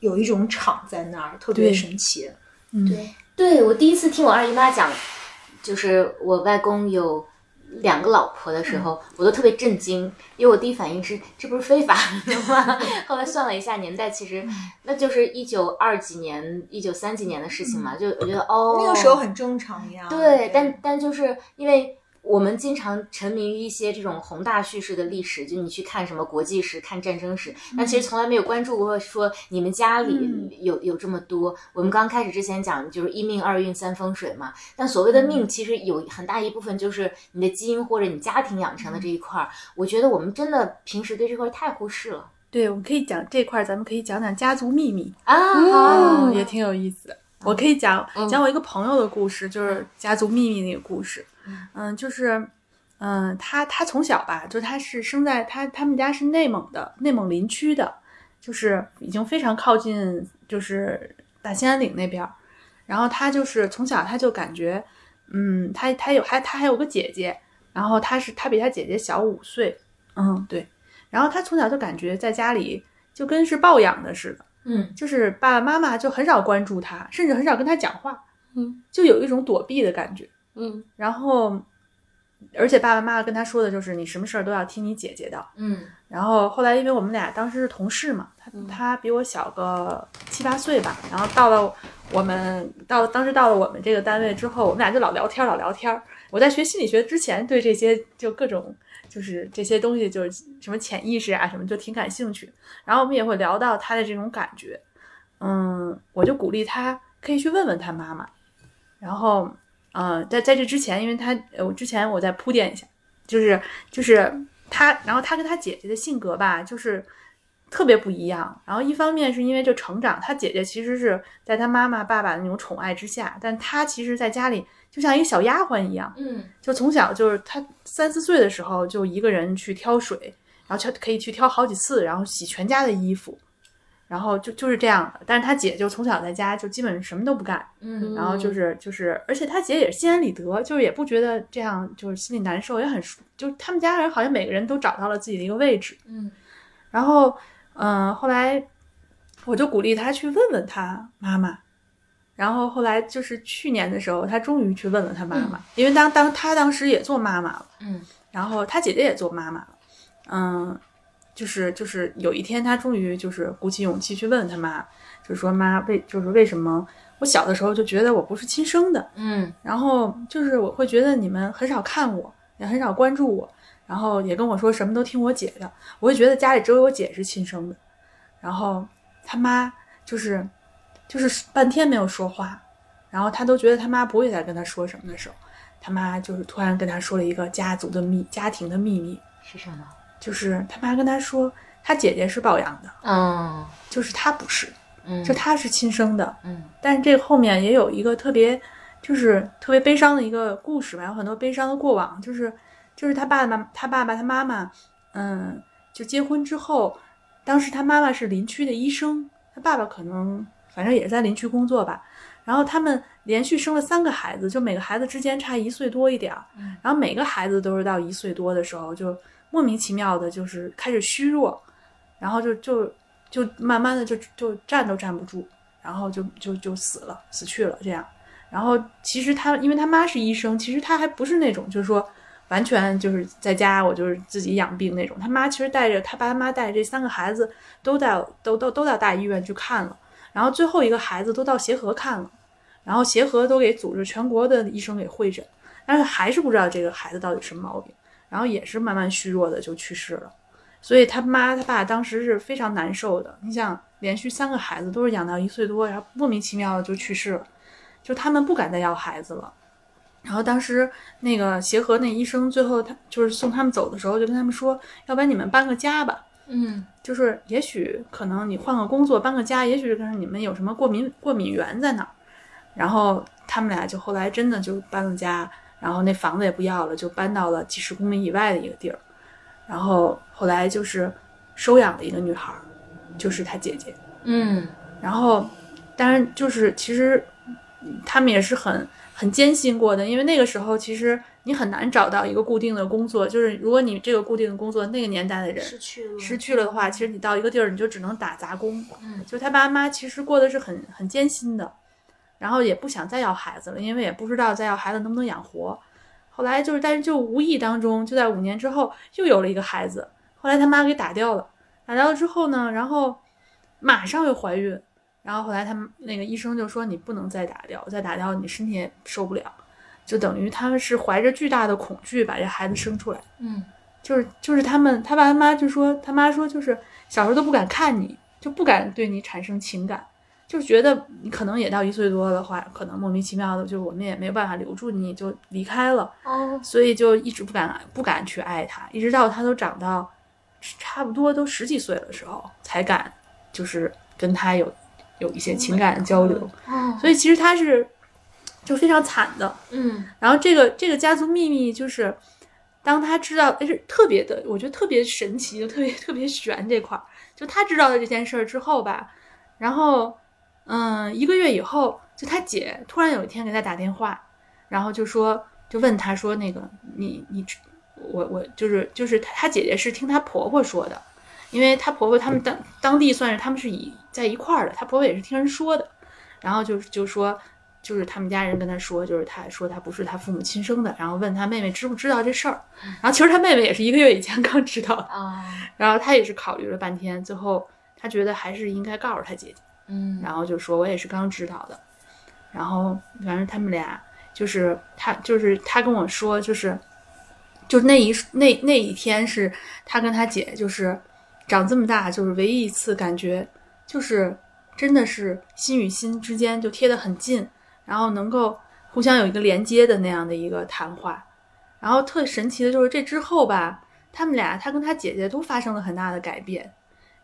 有一种场在那儿，特别神奇。对，对我第一次听我二姨妈讲，就是我外公有两个老婆的时候，我都特别震惊，因为我第一反应是这不是非法的吗？后来算了一下年代，其实那就是一九二几年、一九三几年的事情嘛，就我觉得哦，那个时候很正常呀。对，但但就是因为我们经常沉迷于一些这种宏大叙事的历史，就你去看什么国际史、看战争史，但其实从来没有关注过说你们家里有、有这么多。我们刚开始之前讲就是一命二运三风水嘛，但所谓的命其实有很大一部分就是你的基因或者你家庭养成的这一块儿。我觉得我们真的平时对这块儿太忽视了对，我们可以讲这块儿，咱们可以讲讲家族秘密，啊！也挺有意思的。我可以讲讲我一个朋友的故事，就是家族秘密那个故事。嗯，就是，嗯，他他从小吧，就他是生在他他们家是内蒙的内蒙林区的，就是已经非常靠近就是大兴安岭那边儿。然后他就是从小他就感觉，嗯，他他有还他还有个姐姐，然后他是他比他姐姐小五岁，嗯，对。然后他从小就感觉在家里就跟是抱养的似的。嗯就是爸爸妈妈就很少关注他，甚至很少跟他讲话，嗯，就有一种躲避的感觉。嗯。然后，而且爸爸妈妈跟他说的就是你什么事儿都要听你姐姐的。嗯。然后后来因为我们俩当时是同事嘛，他他比我小个七八岁吧，然后到了我们到当时到了我们这个单位之后，我们俩就老聊天儿老聊天儿。我在学心理学之前对这些就各种就是这些东西就是什么潜意识啊什么就挺感兴趣，然后我们也会聊到他的这种感觉，嗯，我就鼓励他可以去问问他妈妈，然后嗯，在在这之前，因为他呃我之前我再铺垫一下，就是就是他，然后他跟他姐姐的性格吧，就是特别不一样。然后一方面是因为这成长，他姐姐其实是在他妈妈爸爸的那种宠爱之下，但他其实在家里就像一个小丫鬟一样，嗯就从小就是他三四岁的时候就一个人去挑水，然后挑可以去挑好几次，然后洗全家的衣服。然后就就是这样的，但是他姐就从小在家就基本什么都不干，嗯然后就是就是，而且他姐也是心安理得，就是也不觉得这样就是心里难受，也很舒，就他们家人好像每个人都找到了自己的一个位置。嗯。然后，嗯、后来我就鼓励他去问问他妈妈。然后后来就是去年的时候，他终于去问了他妈妈，因为当当他当时也做妈妈了，嗯。然后他姐姐也做妈妈了，嗯，就是就是有一天他终于就是鼓起勇气去问他妈，就说妈为就是为什么我小的时候就觉得我不是亲生的，嗯然后就是我会觉得你们很少看我，也很少关注我，然后也跟我说什么都听我姐的，我会觉得家里只有我姐是亲生的。然后他妈就是就是半天没有说话，然后他都觉得他妈不会再跟他说什么的时候，他妈就是突然跟他说了一个家族的秘家庭的秘密，是什么？就是他妈跟他说，他姐姐是抱养的，嗯就是他不是，嗯，就他是亲生的。嗯但是这个后面也有一个特别，就是特别悲伤的一个故事吧，有很多悲伤的过往，就是就是他爸爸、他爸爸、他妈妈，嗯，就结婚之后，当时他妈妈是林区的医生，他爸爸可能反正也是在林区工作吧。然后他们连续生了三个孩子，就每个孩子之间差一岁多一点儿。然后每个孩子都是到一岁多的时候，就莫名其妙的，就是开始虚弱，然后就就就慢慢的就就站都站不住，然后就就就死了，死去了这样。然后其实他因为他妈是医生，其实他还不是那种就是说完全就是在家我就是自己养病那种。他妈其实带着他爸他妈带着这三个孩子都到都都都到大医院去看了，然后最后一个孩子都到协和看了，然后协和都给组织全国的医生给会诊，但是还是不知道这个孩子到底什么毛病，然后也是慢慢虚弱的就去世了。所以他妈他爸当时是非常难受的。你想，连续三个孩子都是养到一岁多，然后莫名其妙的就去世了，就他们不敢再要孩子了。然后当时那个协和那医生最后他就是送他们走的时候，就跟他们说，要不然你们搬个家吧。嗯就是也许可能你换个工作搬个家，也许是你们有什么过敏过敏源在哪儿。然后他们俩就后来真的就搬了家，然后那房子也不要了，就搬到了几十公里以外的一个地儿。然后后来就是收养了一个女孩儿，就是他姐姐。嗯然后当然就是其实嗯他们也是很很艰辛过的，因为那个时候其实你很难找到一个固定的工作，就是如果你这个固定的工作那个年代的人失去了，失去了的话，其实你到一个地儿你就只能打杂工。嗯，就他爸妈其实过的是很很艰辛的，然后也不想再要孩子了，因为也不知道再要孩子能不能养活。后来就是，但是就无意当中，就在五年之后又有了一个孩子。后来他妈给打掉了，打掉了之后呢，然后马上又怀孕，然后后来他们那个医生就说你不能再打掉，再打掉你身体也受不了，就等于他们是怀着巨大的恐惧把这孩子生出来。嗯就是就是他们他爸他妈就说他妈说就是小时候都不敢看你，就不敢对你产生情感，就觉得你可能也到一岁多的话，可能莫名其妙的，就我们也没有办法留住你，就离开了，哦。所以就一直不敢不敢去爱他，一直到他都长到差不多都十几岁的时候，才敢就是跟他有有一些情感交流，哦所以其实他是就非常惨的，嗯。然后这个这个家族秘密就是，当他知道，但是特别的，我觉得特别神奇，就特别特别悬这块儿。就他知道了这件事儿之后吧，然后，嗯，一个月以后，就他姐突然有一天给他打电话，然后就说，就问他说，那个你你我我就是就是他他姐姐是听她婆婆说的，因为她婆婆他们当当地算是他们是以在一块儿的，她婆婆也是听人说的，然后就就说。就是他们家人跟他说，就是他说他不是他父母亲生的，然后问他妹妹知不知道这事儿，然后其实他妹妹也是一个月以前刚知道的，啊 然后他也是考虑了半天，最后他觉得还是应该告诉他姐姐，嗯然后就说我也是刚知道的，然后反正他们俩就是他就是他跟我说就是，就那一那那一天是他跟他姐就是长这么大就是唯一一次感觉就是真的是心与心之间就贴得很近，然后能够互相有一个连接的那样的一个谈话，然后特神奇的就是这之后吧，他们俩他跟他姐姐都发生了很大的改变。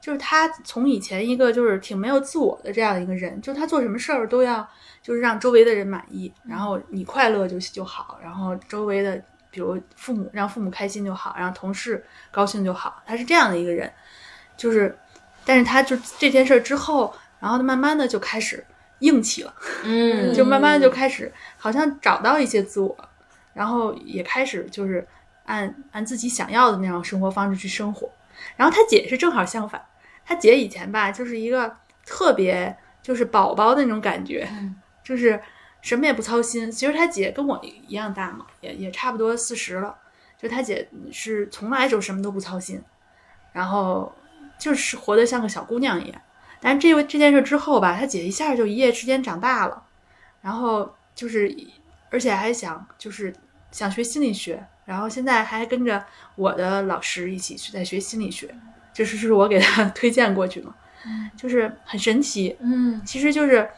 就是他从以前一个就是挺没有自我的这样一个人，就他做什么事儿都要就是让周围的人满意，然后你快乐就就好，然后周围的比如父母让父母开心就好，让同事高兴就好，他是这样的一个人，就是，但是他就这件事儿之后，然后他慢慢的就开始硬气了，嗯 就慢慢的就开始好像找到一些自我，然后也开始就是按按自己想要的那种生活方式去生活。然后他姐是正好相反，他姐以前吧就是一个特别就是宝宝的那种感觉，就是什么也不操心。其实他姐跟我一样大嘛，也也差不多四十了，就他姐是从来就什么都不操心，然后就是活得像个小姑娘一样。但是这位这件事之后吧，他姐一下就一夜之间长大了，然后就是而且还想就是想学心理学，然后现在还跟着我的老师一起去在学心理学，就是是我给他 推荐过去嘛，就是很神奇。嗯其实就是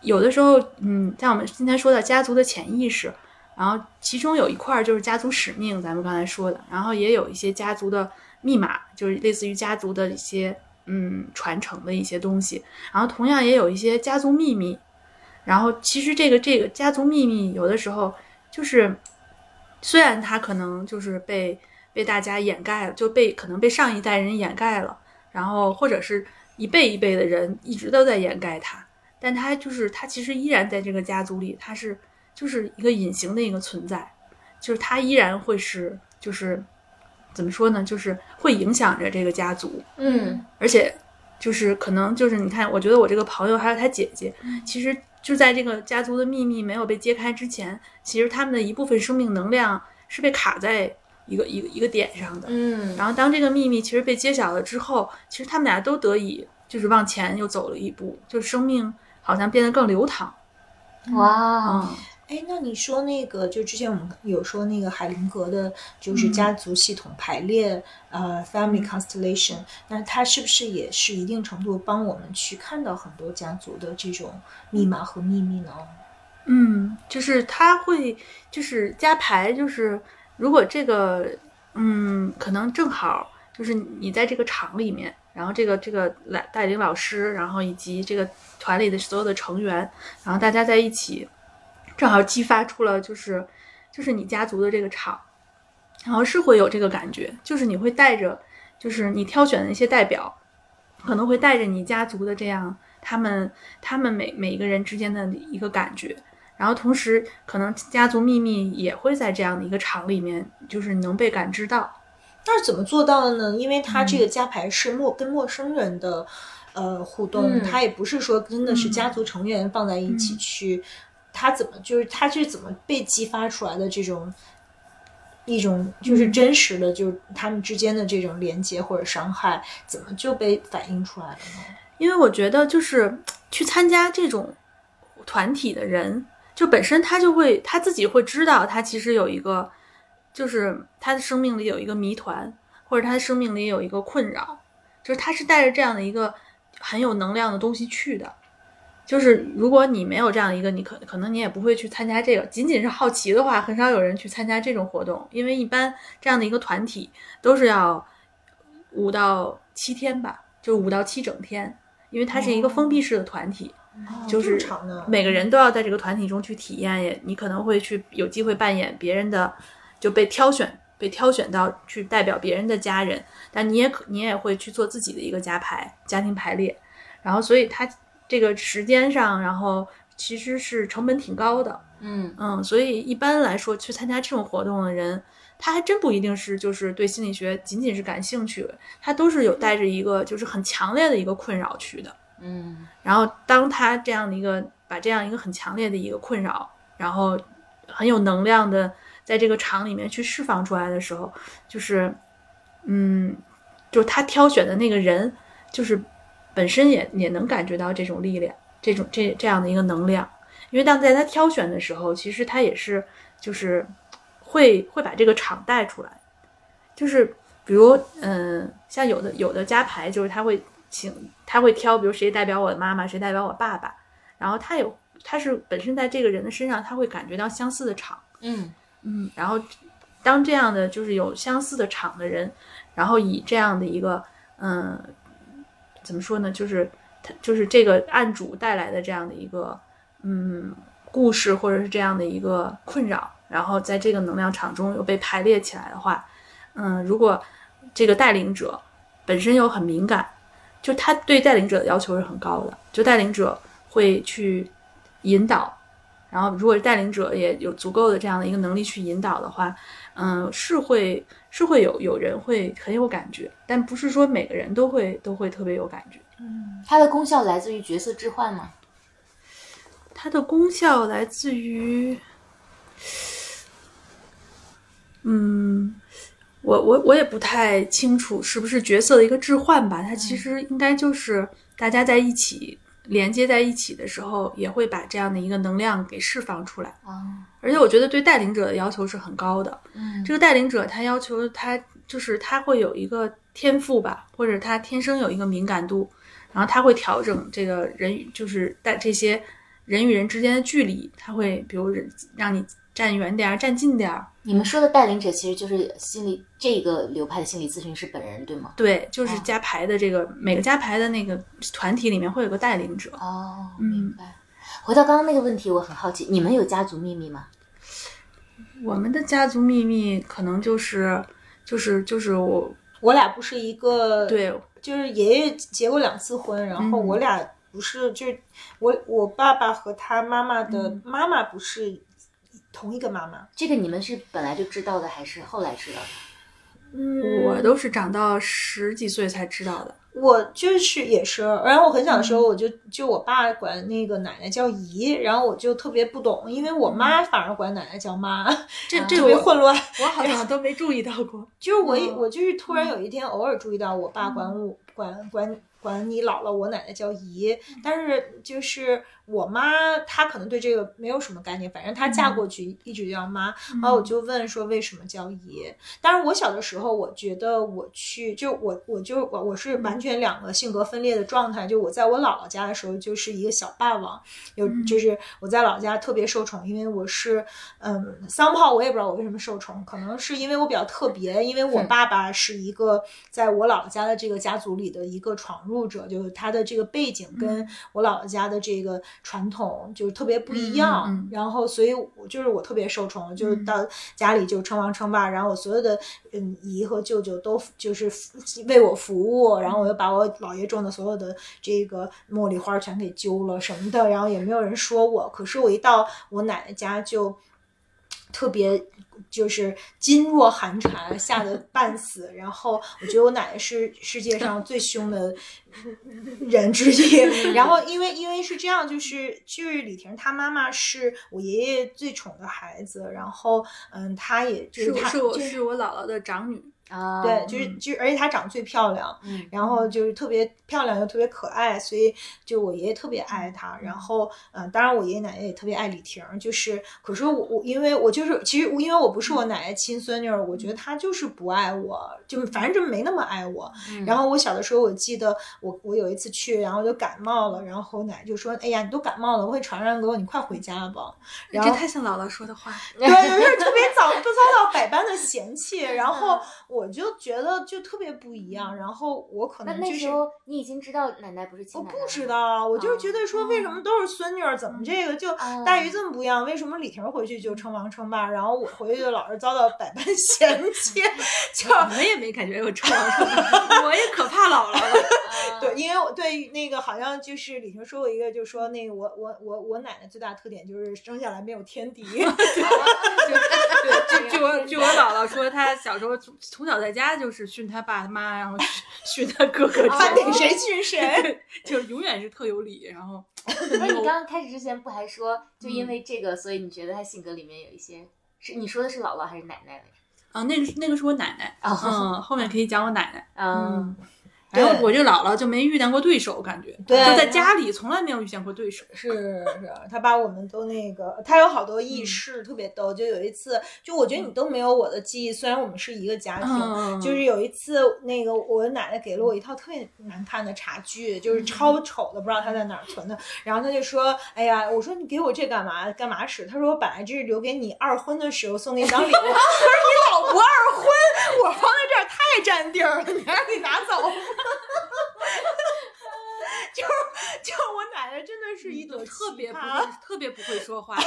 有的时候，嗯，像我们今天说的家族的潜意识，然后其中有一块儿就是家族使命，咱们刚才说的，然后也有一些家族的密码，就是类似于家族的一些嗯传承的一些东西，然后同样也有一些家族秘密。然后其实这个这个家族秘密有的时候就是，虽然他可能就是被被大家掩盖了，就被可能被上一代人掩盖了，然后或者是一辈一辈的人一直都在掩盖他，但他就是他其实依然在这个家族里，他是就是一个隐形的一个存在，就是他依然会是就是怎么说呢，就是会影响着这个家族，嗯。而且就是可能就是你看，我觉得我这个朋友还有他姐姐，其实就在这个家族的秘密没有被揭开之前，其实他们的一部分生命能量是被卡在一个一个一个点上的。嗯然后当这个秘密其实被揭晓了之后，其实他们俩都得以就是往前又走了一步，就是生命好像变得更流淌。哇，嗯，哎，那你说那个，就之前我们有说那个海灵格的，就是家族系统排列，呃，family constellation，那它是不是也是一定程度帮我们去看到很多家族的这种密码和秘密呢？嗯，就是他会，就是加牌，就是如果这个，嗯，可能正好就是你在这个场里面，然后这个这个来带领老师，然后以及这个团里的所有的成员，然后大家在一起，正好激发出了就是就是你家族的这个场，然后是会有这个感觉，就是你会带着，就是你挑选的一些代表，可能会带着你家族的这样他们他们每每一个人之间的一个感觉。然后同时，可能家族秘密也会在这样的一个场里面，就是能被感知到。那是怎么做到的呢？因为他这个加牌是陌跟陌生人的呃互动，嗯它也不是说真的是家族成员放在一起去，它怎么就是他是怎么被激发出来的这种一种就是真实的，就是他们之间的这种连接或者伤害，怎么就被反映出来了呢？因为我觉得，就是去参加这种团体的人，就本身他就会他自己会知道，他其实有一个，就是他的生命里有一个谜团，或者他的生命里有一个困扰，就是他是带着这样的一个很有能量的东西去的。就是如果你没有这样一个，你可可能你也不会去参加这个。仅仅是好奇的话，很少有人去参加这种活动，因为一般这样的一个团体都是要五到七天吧，就五到七整天，因为它是一个封闭式的团体。就是？每个人都要在这个团体中去体验，也你可能会去有机会扮演别人的，就被挑选被挑选到去代表别人的家人，但你也可你也会去做自己的一个家排家庭排列，然后所以它这个时间上，然后其实是成本挺高的，嗯。嗯，所以一般来说去参加这种活动的人，他还真不一定是就是对心理学仅仅是感兴趣，他都是有带着一个就是很强烈的一个困扰去的。嗯。然后当他这样的一个把这样一个很强烈的一个困扰，然后很有能量的在这个场里面去释放出来的时候，就是，嗯，就他挑选的那个人，就是本身也也能感觉到这种力量，这种这这样的一个能量，因为当在他挑选的时候，其实他也是就是会会把这个场带出来，就是比如嗯，像有的有的加牌，就是他会请他会挑，比如谁代表我的妈妈，谁代表我爸爸，然后他有他是本身在这个人的身上，他会感觉到相似的场，嗯。嗯，然后当这样的就是有相似的场的人，然后以这样的一个嗯，怎么说呢，就是他就是这个案主带来的这样的一个嗯故事，或者是这样的一个困扰，然后在这个能量场中又被排列起来的话，嗯，如果这个带领者本身又很敏感，就他对带领者的要求是很高的，就带领者会去引导。然后，如果带领者也有足够的这样的一个能力去引导的话，嗯，是会是会有有人会很有感觉，但不是说每个人都会都会特别有感觉。嗯它的功效来自于角色置换吗？它的功效来自于，嗯，我我我也不太清楚是不是角色的一个置换吧。它其实应该就是大家在一起连接在一起的时候，也会把这样的一个能量给释放出来。哦，而且我觉得对带领者的要求是很高的。嗯这个带领者他要求他就是他会有一个天赋吧，或者他天生有一个敏感度，然后他会调整这个人与就是带这些人与人之间的距离，他会比如人让你站远点儿，站近点儿。你们说的带领者其实就是心理这个流派的心理咨询师本人，对吗？对，就是哦加牌的这个、每个加牌的那个团体里面会有个带领者。哦，嗯明白。回到刚刚那个问题，我很好奇，你们有家族秘密吗？我们的家族秘密可能就是就是就是我我俩不是一个，，对就是爷爷结过两次婚，然后嗯我俩不是，就是我我爸爸和他妈妈的妈妈不是同一个妈妈。这个你们是本来就知道的，还是后来知道的？嗯，我都是长到十几岁才知道的。我就是也是，然后我很小的时嗯候，我就就我爸管那个奶奶叫姨，然后我就特别不懂，因为我妈反而管奶奶叫妈，这这我别混乱。我好像都没注意到过。就是我我就是突然有一天偶尔注意到我爸管我管管管你姥姥我奶奶叫姨，但是就是我妈她可能对这个没有什么概念，反正她嫁过去一直叫妈，然后我就问说为什么叫姨？当然我小的时候我觉得我去就我我就我我是完全两个性格分裂的状态，就我在我姥姥家的时候就是一个小霸王，有就是我在老家特别受宠，因为我是嗯桑炮，我也不知道我为什么受宠，可能是因为我比较特别，因为我爸爸是一个在我姥姥家的这个家族里的一个闯入者，就是他的这个背景跟我姥姥家的这个传统就是特别不一样，嗯嗯嗯然后所以我就是我特别受宠，就是到家里就称王称霸，然后我所有的嗯姨和舅舅都就是为我服务，然后我又把我姥爷种的所有的这个茉莉花全给揪了什么的，然后也没有人说我，可是我一到我奶奶家就。特别就是噤若寒蝉，吓得半死。然后我觉得我奶奶是世界上最凶的人之一。然后因为因为是这样，就是就是李婷她妈妈是我爷爷最宠的孩子，然后嗯，她也就是她是我就是我姥姥的长女。啊，对，就是就而且她长得最漂亮，嗯然后就是特别漂亮又特别可爱，所以就我爷爷特别爱她。然后嗯、呃当然我爷爷奶奶也特别爱李婷儿，就是可是我我因为我就是其实因为我不是我奶奶亲孙女儿，我觉得她就是不爱我，就反正就没那么爱我。嗯然后我小的时候，我记得我我有一次去，然后就感冒了，然后我奶奶就说：“哎呀，你都感冒了，我会传染给我，你快回家吧。”然后这太像姥姥说的话。对，就是特别早就遭到百般的嫌弃，然后我就觉得就特别不一样，然后我可能就是那时候你已经知道奶奶不是亲我不知道，我就是觉得说为什么哦都是孙女儿，怎么这个就哦待遇这么不一样？为什么李婷回去就称王称霸，然后我回去就老是遭到百般 嫌弃？就我们也没感觉有称王称霸，我也可怕姥姥了。啊对，因为我对那个好像就是李婷说过一个，就是说那个我我我我奶奶最大特点就是生下来没有天敌。对，据据我据我姥姥说，她小时候从从小在家就是训她爸他妈，然后训训她哥哥他姐姐，逮谁训谁。就是永远是特有理。然后那你刚刚开始之前不还说，就因为这个，所以你觉得他性格里面有一些是你说的是姥姥还是奶奶来着？啊，那个是那个是我奶奶，哦嗯，后面可以讲我奶奶。嗯，然后我这姥姥就没遇见过对手，感觉对就在家里从来没有遇见过对手。是是，他把我们都那个，他有好多轶事，特别逗。就有一次，就我觉得你都没有我的记忆，虽然我们是一个家庭，嗯就是有一次，那个我奶奶给了我一套特别难看的茶具，就是超丑的，不知道她在哪儿存的。然后她就说：“哎呀，我说你给我这干嘛？干嘛使？”她说：“我本来这是留给你二婚的时候送给你当礼物。”她说：“你老不二婚，我放在这儿太占地儿了，你让你拿走。” 就就我奶奶真的是一朵特别不会，特别不会说话。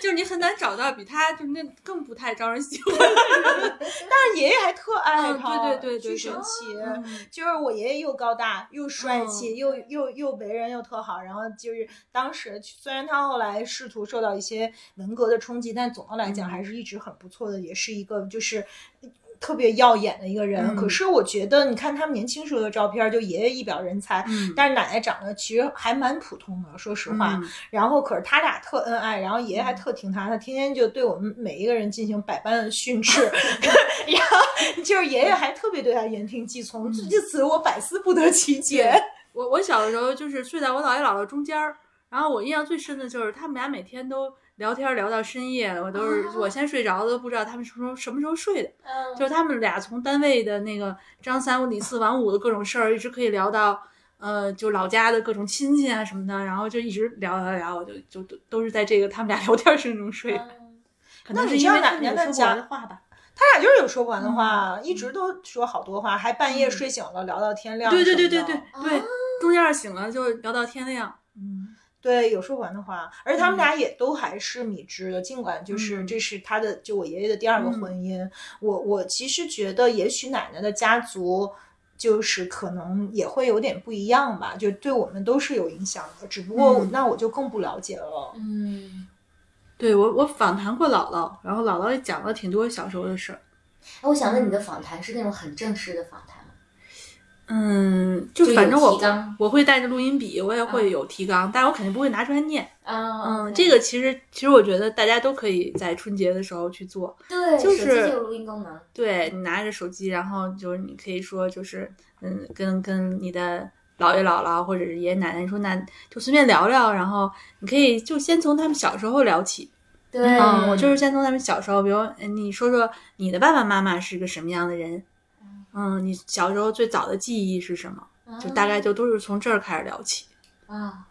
就是你很难找到比她就那更不太招人喜欢的人。但是爷爷还特爱嗯她，对对对对巨神奇。嗯就是我爷爷又高大又帅气，又又又为人又特好，然后就是当时虽然他后来试图受到一些文革的冲击，但总的来讲还是一直很不错的，也是一个就是。特别耀眼的一个人，嗯。可是我觉得，你看他们年轻时候的照片，就爷爷一表人才，嗯。但是奶奶长得其实还蛮普通的，说实话。嗯。然后可是他俩特恩爱，然后爷爷还特听他，他天天就对我们每一个人进行百般的训斥，然后就是爷爷还特别对他言听计从，至此我百思不得其解。我我小的时候就是睡在我姥爷姥姥中间儿，然后我印象最深的就是他们俩每天都聊天聊到深夜，我都是、我先睡着了都不知道他们什么时候什么时候睡的。嗯就是他们俩从单位的那个张三李四王五的各种事儿，一直可以聊到呃，就老家的各种亲戚啊什么的，然后就一直聊聊聊，我就就都都是在这个他们俩聊天声中睡。可能是因为他们有说不完的话吧。他俩就是有说不完的话，一直都说好多话，还半夜睡醒了聊到天亮。对对对对对对，中间醒了就聊到天亮。嗯，对，有说不完的话，而且他们俩也都还是米芝的，尽管就是这是他的，就我爷爷的第二个婚姻。我我其实觉得，也许奶奶的家族就是可能也会有点不一样吧，就对我们都是有影响的，只不过那我就更不了解了。嗯。对我，我访谈过姥姥，然后姥姥也讲了挺多小时候的事儿。哎，我想问你的访谈是那种很正式的访谈吗？嗯，就反正我我会带着录音笔，我也会有提纲，但是我肯定不会拿出来念。嗯，嗯，这个其实其实我觉得大家都可以在春节的时候去做。对，就是有录音功能。对你拿着手机，然后就是你可以说，就是嗯，跟跟你的。姥爷姥姥或者是爷爷奶奶，你说那就随便聊聊，然后你可以就先从他们小时候聊起。对，嗯，我就是先从他们小时候，比如你说说你的爸爸妈妈是个什么样的人，嗯，你小时候最早的记忆是什么，就大概就都是从这儿开始聊起。啊。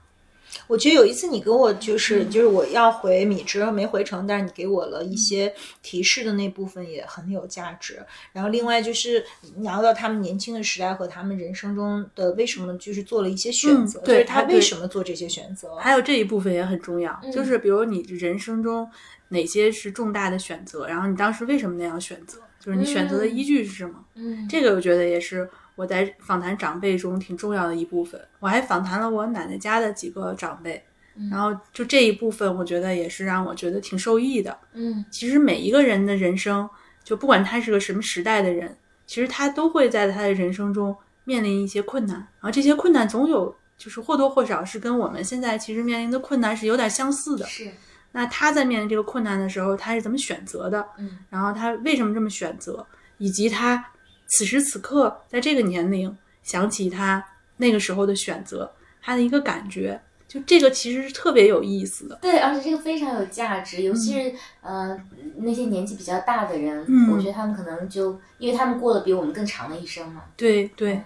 我觉得有一次你跟我就是就是我要回米芝没回成，但是你给我了一些提示的那部分也很有价值。然后另外就是聊到他们年轻的时代和他们人生中的为什么就是做了一些选择，对他为什么做这些选择，还有这一部分也很重要，就是比如你人生中哪些是重大的选择，然后你当时为什么那样选择，就是你选择的依据是什么？嗯，这个我觉得也是。我在访谈长辈中挺重要的一部分，我还访谈了我奶奶家的几个长辈，然后就这一部分，我觉得也是让我觉得挺受益的。嗯，其实每一个人的人生，就不管他是个什么时代的人，其实他都会在他的人生中面临一些困难，然后这些困难总有就是或多或少是跟我们现在其实面临的困难是有点相似的。是，那他在面临这个困难的时候，他是怎么选择的？嗯，然后他为什么这么选择，以及他。此时此刻，在这个年龄想起他那个时候的选择，他的一个感觉，就这个其实是特别有意思的。对，而且这个非常有价值，尤其是呃那些年纪比较大的人，嗯我觉得他们可能就因为他们过了比我们更长的一生嘛。对对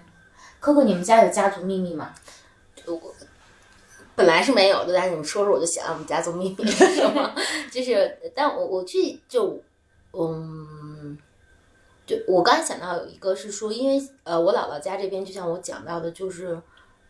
，Coco，你们家有家族秘密吗？我本来是没有的，但是你们说说，我就想我们家族秘密是什么？就是，但我我去就嗯。就我刚才想到有一个是说，因为呃，我姥姥家这边就像我讲到的，就是，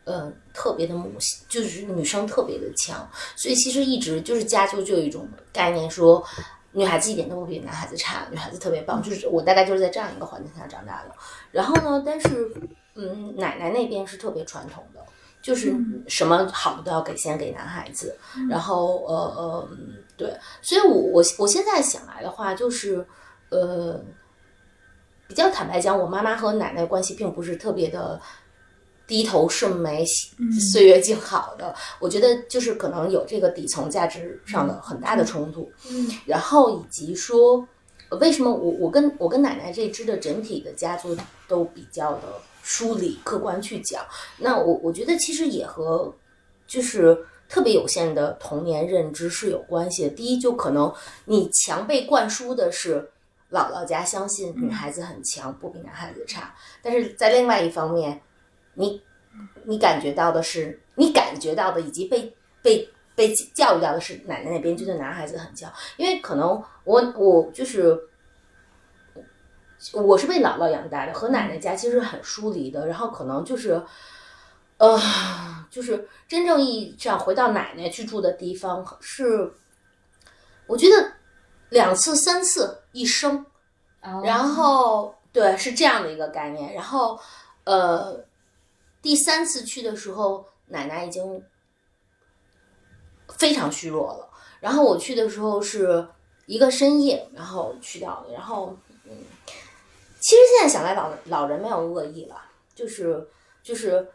呃，特别的母性，就是女生特别的强，所以其实一直就是家族就有一种概念，说女孩子一点都不比男孩子差，女孩子特别棒，就是我大概就是在这样一个环境下长大的。然后呢，但是嗯，奶奶那边是特别传统的，就是什么好的都要给先给男孩子，然后呃呃，对，所以我我我现在想来的话，就是呃。比较坦白讲，我妈妈和奶奶关系并不是特别的低头顺眉、岁月静好的。我觉得就是可能有这个底层价值上的很大的冲突。嗯，然后以及说，为什么我我跟我跟奶奶这支的整体的家族都比较的梳理、客观去讲？那我我觉得其实也和就是特别有限的童年认知是有关系的。第一，就可能你强被灌输的是。姥姥家相信女孩子很强，不比男孩子差。但是在另外一方面，你你感觉到的是，你感觉到的以及被被被教育到的是，奶奶那边觉得男孩子很强。因为可能我我就是我是被姥姥养大的，和奶奶家其实很疏离的。然后可能就是呃，就是真正意义上回到奶奶去住的地方，是我觉得。两次、三次一生，然后对，是这样的一个概念。然后，呃，第三次去的时候，奶奶已经非常虚弱了。然后我去的时候是一个深夜，然后去到的。然后，嗯，其实现在想来，老老人没有恶意了，就是就是，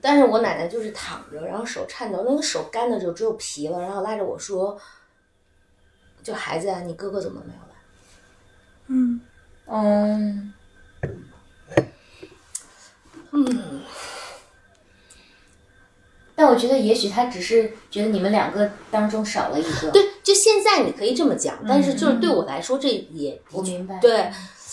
但是我奶奶就是躺着，然后手颤抖，那个手干的就只有皮了，然后拉着我说。就孩子啊，你哥哥怎么没有来？嗯嗯嗯。但我觉得，也许他只是觉得你们两个当中少了一个。对，就现在你可以这么讲，但是就是对我来说，这也我明白。对，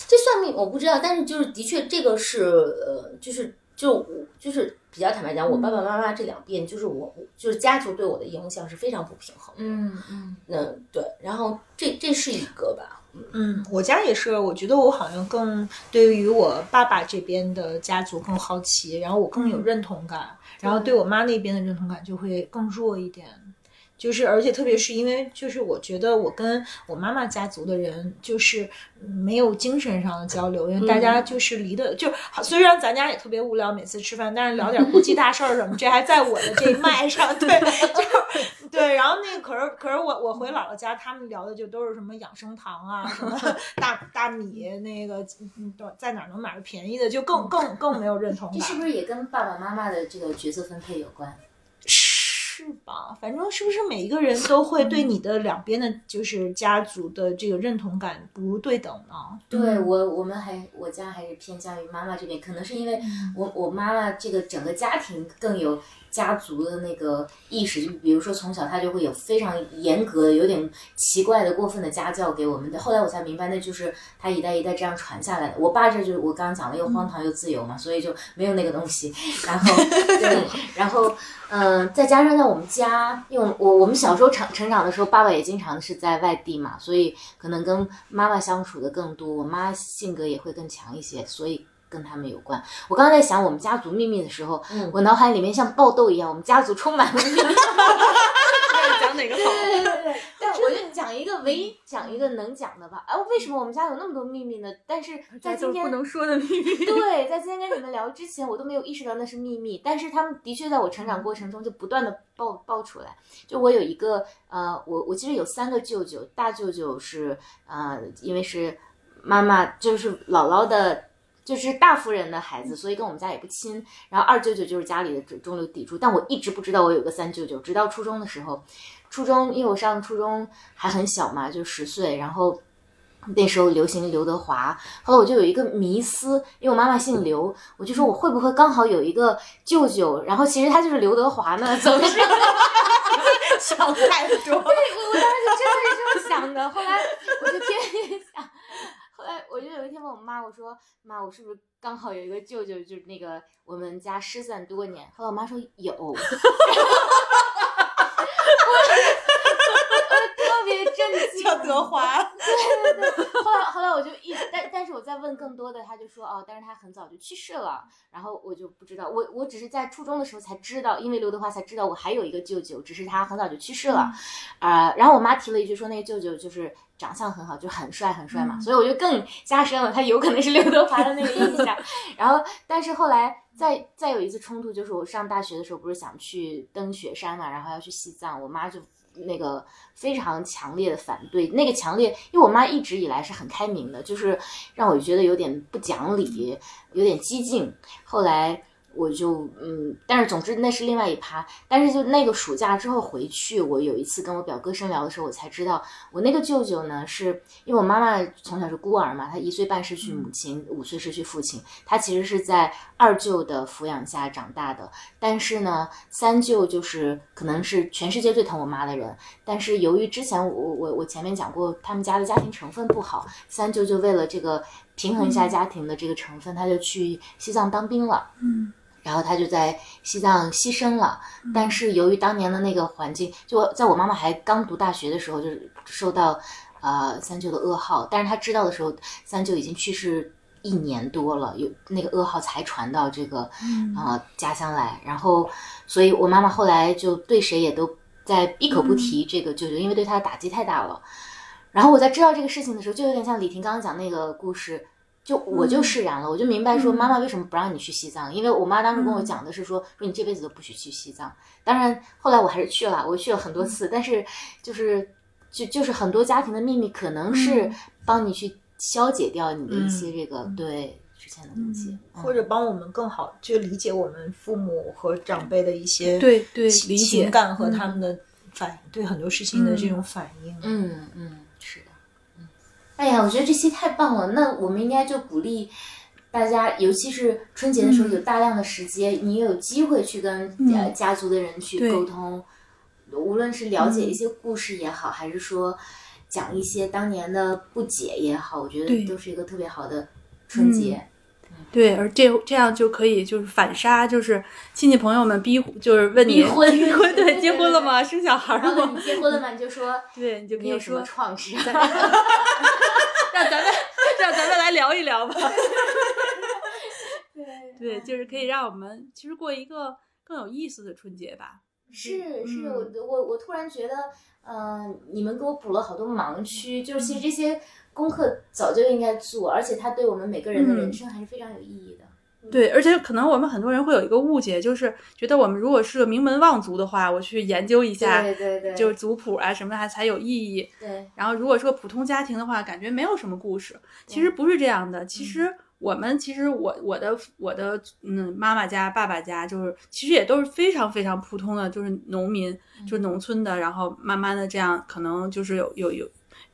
这算命我不知道，但是就是的确，这个是呃，就是就我就是比较坦白讲，我爸爸妈妈这两边就是我就是家族对我的影响是非常不平衡。嗯嗯，那，对，然后这这是一个吧，嗯，我家也是，我觉得我好像更对于我爸爸这边的家族更好奇，然后我更有认同感，然后对我妈那边的认同感就会更弱一点。就是，而且特别是因为，就是我觉得我跟我妈妈家族的人，就是没有精神上的交流，因为大家就是离的，就虽然咱家也特别无聊，每次吃饭，但是聊点国际大事儿什么，这还在我的这一脉上，对，就对。然后那个，可是可是我我回姥姥家，他们聊的就都是什么养生堂啊，什么大大米，那个嗯在哪儿能买着便宜的，就更更更没有认同感。这是不是也跟爸爸妈妈的这个角色分配有关？是吧？反正是不是每一个人都会对你的两边的，就是家族的这个认同感不对等呢？对我，我们还我家还是偏向于妈妈这边，可能是因为我我妈妈这个整个家庭更有家族的那个意识，就比如说从小他就会有非常严格的、有点奇怪的、过分的家教给我们的。后来我才明白，那就是他一代一代这样传下来的。我爸这就是我刚刚讲了，又荒唐又自由嘛，所以就没有那个东西。然后对，然后。嗯，再加上在我们家，因为我我们小时候成成长的时候，爸爸也经常是在外地嘛，所以可能跟妈妈相处的更多。我妈性格也会更强一些，所以跟他们有关。我刚刚在想我们家族秘密的时候，我脑海里面像爆豆一样，我们家族充满了秘密。讲哪个好？对对对对，但我就讲一个，唯一讲一个能讲的吧。哎，为什么我们家有那么多秘密呢？但是在今天不能说的秘密。对，在今天跟你们聊之前，我都没有意识到那是秘密。但是他们的确在我成长过程中就不断的爆爆出来。就我有一个呃，我我其实有三个舅舅，大舅舅是呃，因为是妈妈就是姥姥的。就是大夫人的孩子，所以跟我们家也不亲。然后二舅舅就是家里的中流砥柱，但我一直不知道我有个三舅舅，直到初中的时候，初中因为我上初中还很小嘛，就十岁，然后那时候流行刘德华，后来我就有一个迷思，因为我妈妈姓刘，我就说我会不会刚好有一个舅舅，然后其实他就是刘德华呢？总是 想太多。对，我我当时就真的是这么想的，后来我就天天想。后来我就有一天问我妈，我说妈，我是不是刚好有一个舅舅，就是那个我们家失散多年。后来我妈说有，我特别震惊。叫德华。对对对。后来后来我就一，但但是我在问更多的，他就说哦，但是他很早就去世了。然后我就不知道，我我只是在初中的时候才知道，因为刘德华才知道我还有一个舅舅，只是他很早就去世了。啊，然后我妈提了一句说那个舅舅就是。长相很好，就很帅很帅嘛，所以我就更加深了他有可能是刘德华的那个印象。然后，但是后来再再有一次冲突，就是我上大学的时候不是想去登雪山嘛，然后要去西藏，我妈就那个非常强烈的反对。那个强烈，因为我妈一直以来是很开明的，就是让我觉得有点不讲理，有点激进。后来。我就嗯，但是总之那是另外一趴。但是就那个暑假之后回去，我有一次跟我表哥深聊的时候，我才知道我那个舅舅呢，是因为我妈妈从小是孤儿嘛，她一岁半失去母亲，五岁失去父亲，她其实是在二舅的抚养下长大的。但是呢，三舅就是可能是全世界最疼我妈的人，但是由于之前我我我前面讲过，他们家的家庭成分不好，三舅就为了这个平衡一下家庭的这个成分，他就去西藏当兵了。嗯。然后他就在西藏牺牲了，但是由于当年的那个环境，就在我妈妈还刚读大学的时候，就是受到，呃三舅的噩耗。但是他知道的时候，三舅已经去世一年多了，有那个噩耗才传到这个啊家乡来。然后，所以我妈妈后来就对谁也都在闭口不提这个舅舅，因为对他的打击太大了。然后我在知道这个事情的时候，就有点像李婷刚刚讲那个故事。就我就释然了，我就明白说妈妈为什么不让你去西藏，因为我妈当时跟我讲的是说说你这辈子都不许去西藏。当然后来我还是去了，我去了很多次，但是就是就就是很多家庭的秘密可能是帮你去消解掉你的一些这个对之前的东西，或者帮我们更好去理解我们父母和长辈的一些对对情感和他们的反对很多事情的这种反应。嗯嗯。哎呀，我觉得这期太棒了！那我们应该就鼓励大家，尤其是春节的时候有大量的时间，你有机会去跟呃家族的人去沟通，无论是了解一些故事也好，还是说讲一些当年的不解也好，我觉得都是一个特别好的春节。对，而这这样就可以就是反杀，就是亲戚朋友们逼，就是问你逼婚逼婚，对，结婚了吗？生小孩了吗？你结婚了吗？你就说 对，你就可以说，创伤？让咱们让咱们来聊一聊吧。对，对就是可以让我们其实过一个更有意思的春节吧。是是，嗯我我我突然觉得，嗯、你们给我补了好多盲区，就是其实这些功课早就应该做，而且它对我们每个人的人嗯生还是非常有意义的。对，而且可能我们很多人会有一个误解，就是觉得我们如果是个名门望族的话，我去研究一下，对对对，就是族谱啊什么的，还才有意义。对然后如果说普通家庭的话，感觉没有什么故事。其实不是这样的，其实我们其实我我的我的嗯妈妈家爸爸家就是其实也都是非常非常普通的，就是农民，就是农村的，然后慢慢的这样可能就是有有有。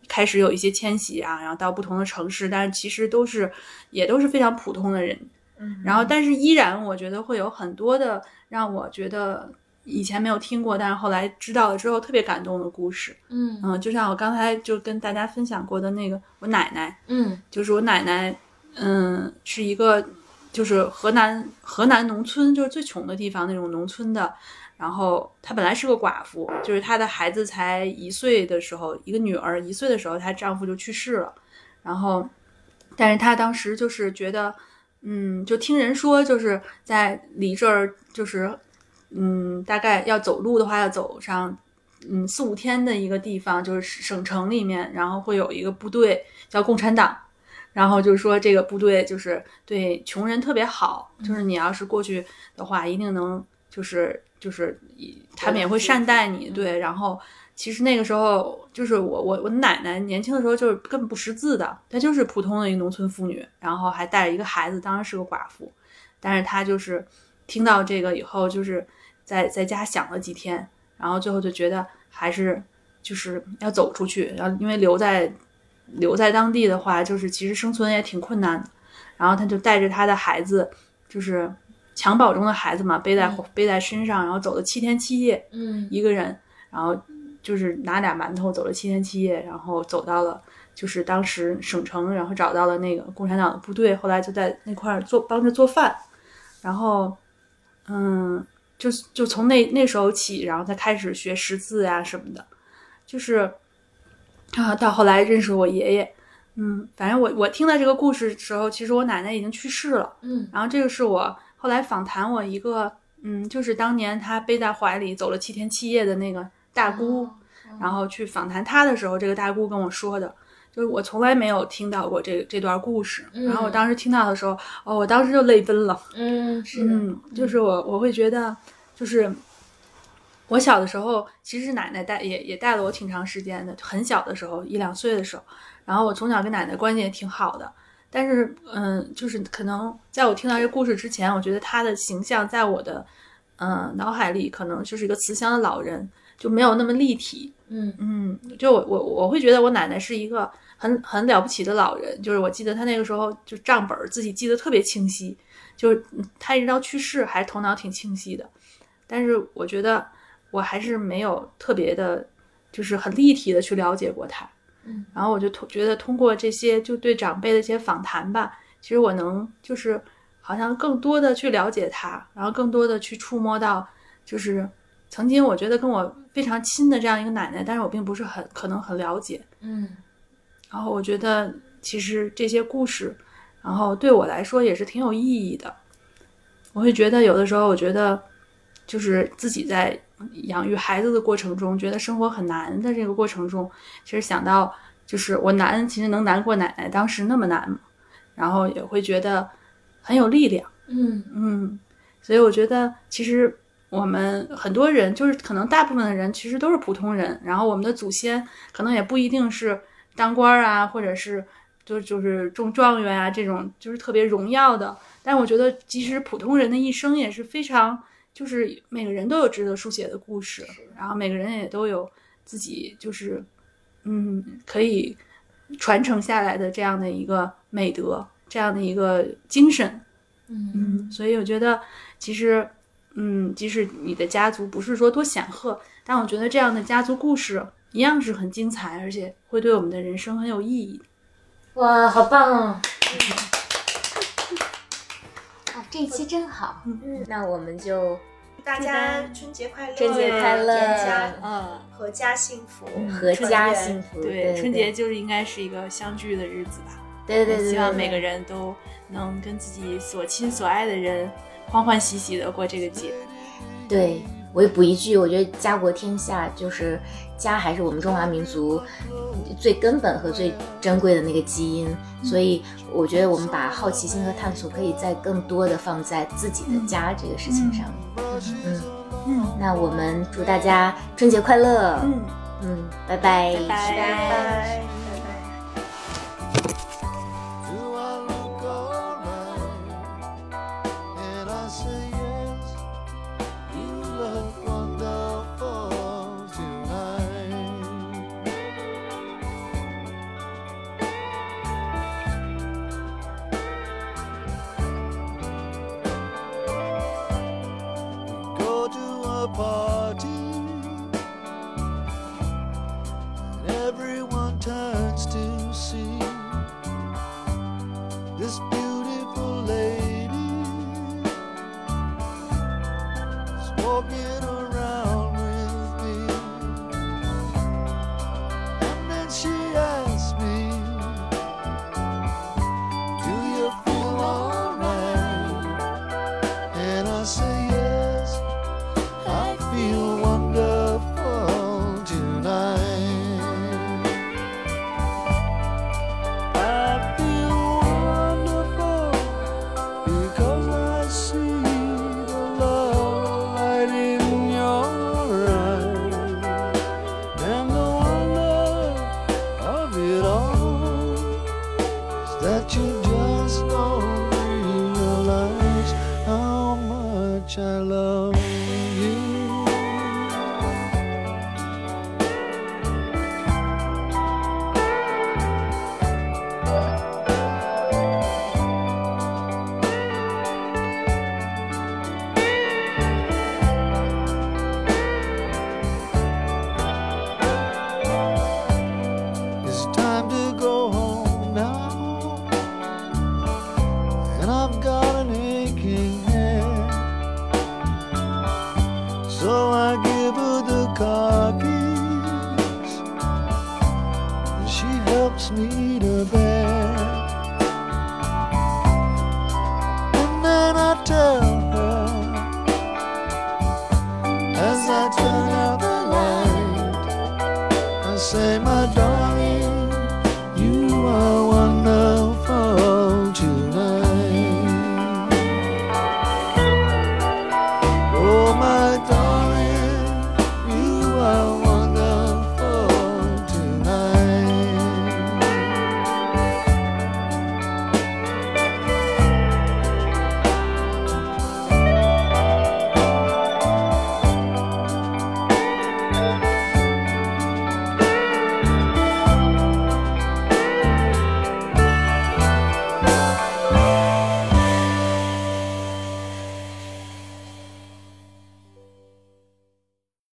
开始有一些迁徙啊，然后到不同的城市，但是其实都是也都是非常普通的人，嗯然后但是依然我觉得会有很多的让我觉得以前没有听过，但是后来知道了之后特别感动的故事。嗯嗯，就像我刚才就跟大家分享过的那个，我奶奶，嗯就是我奶奶，嗯，是一个就是河南河南农村，就是最穷的地方那种农村的。然后她本来是个寡妇，就是她的孩子才一岁的时候，一个女儿一岁的时候，她丈夫就去世了。然后，但是她当时就是觉得，嗯，就听人说，就是在离这儿就是，嗯，大概要走路的话，要走上嗯四五天的一个地方，就是省城里面，然后会有一个部队叫共产党，然后就是说这个部队就是对穷人特别好，就是你要是过去的话，一定能就是就是以他们也会善待你，对，然后。其实那个时候，就是我我我奶奶年轻的时候就是根本不识字的，她就是普通的一个农村妇女，然后还带着一个孩子，当然是个寡妇，但是她就是听到这个以后，就是在在家想了几天，然后最后就觉得还是就是要走出去，然后因为留在留在当地的话，就是其实生存也挺困难的。然后她就带着她的孩子，就是襁褓中的孩子嘛，背在、背在身上，然后走了七天七夜，嗯。一个人，然后就是拿俩馒头走了七天七夜，然后走到了就是当时省城，然后找到了那个共产党的部队，后来就在那块儿做帮着做饭，然后嗯，就就从那那时候起，然后才开始学识字呀、什么的，就是啊，到后来认识我爷爷，嗯，反正我我听到这个故事的时候，其实我奶奶已经去世了。嗯。然后这个是我后来访谈我一个，嗯，就是当年他背在怀里走了七天七夜的那个大姑，然后去访谈他的时候，这个大姑跟我说的，就是我从来没有听到过这这段故事。然后我当时听到的时候，哦，我当时就泪奔了。嗯，是的，嗯，就是我我会觉得，就是我小的时候，其实奶奶带也也带了我挺长时间的，很小的时候一两岁的时候，然后我从小跟奶奶关系也挺好的。但是，嗯，就是可能在我听到这个故事之前，我觉得他的形象在我的嗯脑海里可能就是一个慈祥的老人，就没有那么立体。嗯嗯，就我我我会觉得我奶奶是一个很很了不起的老人，就是我记得她那个时候就账本自己记得特别清晰，就是嗯她一直到去世还头脑挺清晰的，但是我觉得我还是没有特别的，就是很立体的去了解过她。嗯，然后我就通觉得通过这些就对长辈的一些访谈吧，其实我能就是好像更多的去了解他，然后更多的去触摸到就是曾经我觉得跟我非常亲的这样一个奶奶，但是我并不是很可能很了解。嗯然后我觉得其实这些故事，然后对我来说也是挺有意义的。我会觉得有的时候，我觉得就是自己在养育孩子的过程中，觉得生活很难的这个过程中，其实想到就是我难，其实能难过奶奶当时那么难吗？然后也会觉得很有力量。嗯嗯，所以我觉得其实我们很多人，就是可能大部分的人其实都是普通人，然后我们的祖先可能也不一定是当官啊，或者是就就是中状元啊这种就是特别荣耀的。但我觉得，即使普通人的一生也是非常，就是每个人都有值得书写的故事，然后每个人也都有自己就是嗯可以传承下来的这样的一个美德，这样的一个精神。嗯嗯，所以我觉得其实，嗯，即使你的家族不是说多显赫，但我觉得这样的家族故事一样是很精彩，而且会对我们的人生很有意义。哇，好棒哦！这一期真好。嗯，那我们就大家春节快乐，春节快乐嗯，阖家幸福，阖家幸福。对，春节就是应该是一个相聚的日子吧。对对对对，对希望每个人都能跟自己所亲所爱的人欢欢喜喜的过这个节。对，我也补一句，我觉得家国天下就是家，还是我们中华民族最根本和最珍贵的那个基因。所以我觉得我们把好奇心和探索可以再更多的放在自己的家这个事情上面。嗯嗯那我们祝大家春节快乐。嗯，嗯，拜拜。拜拜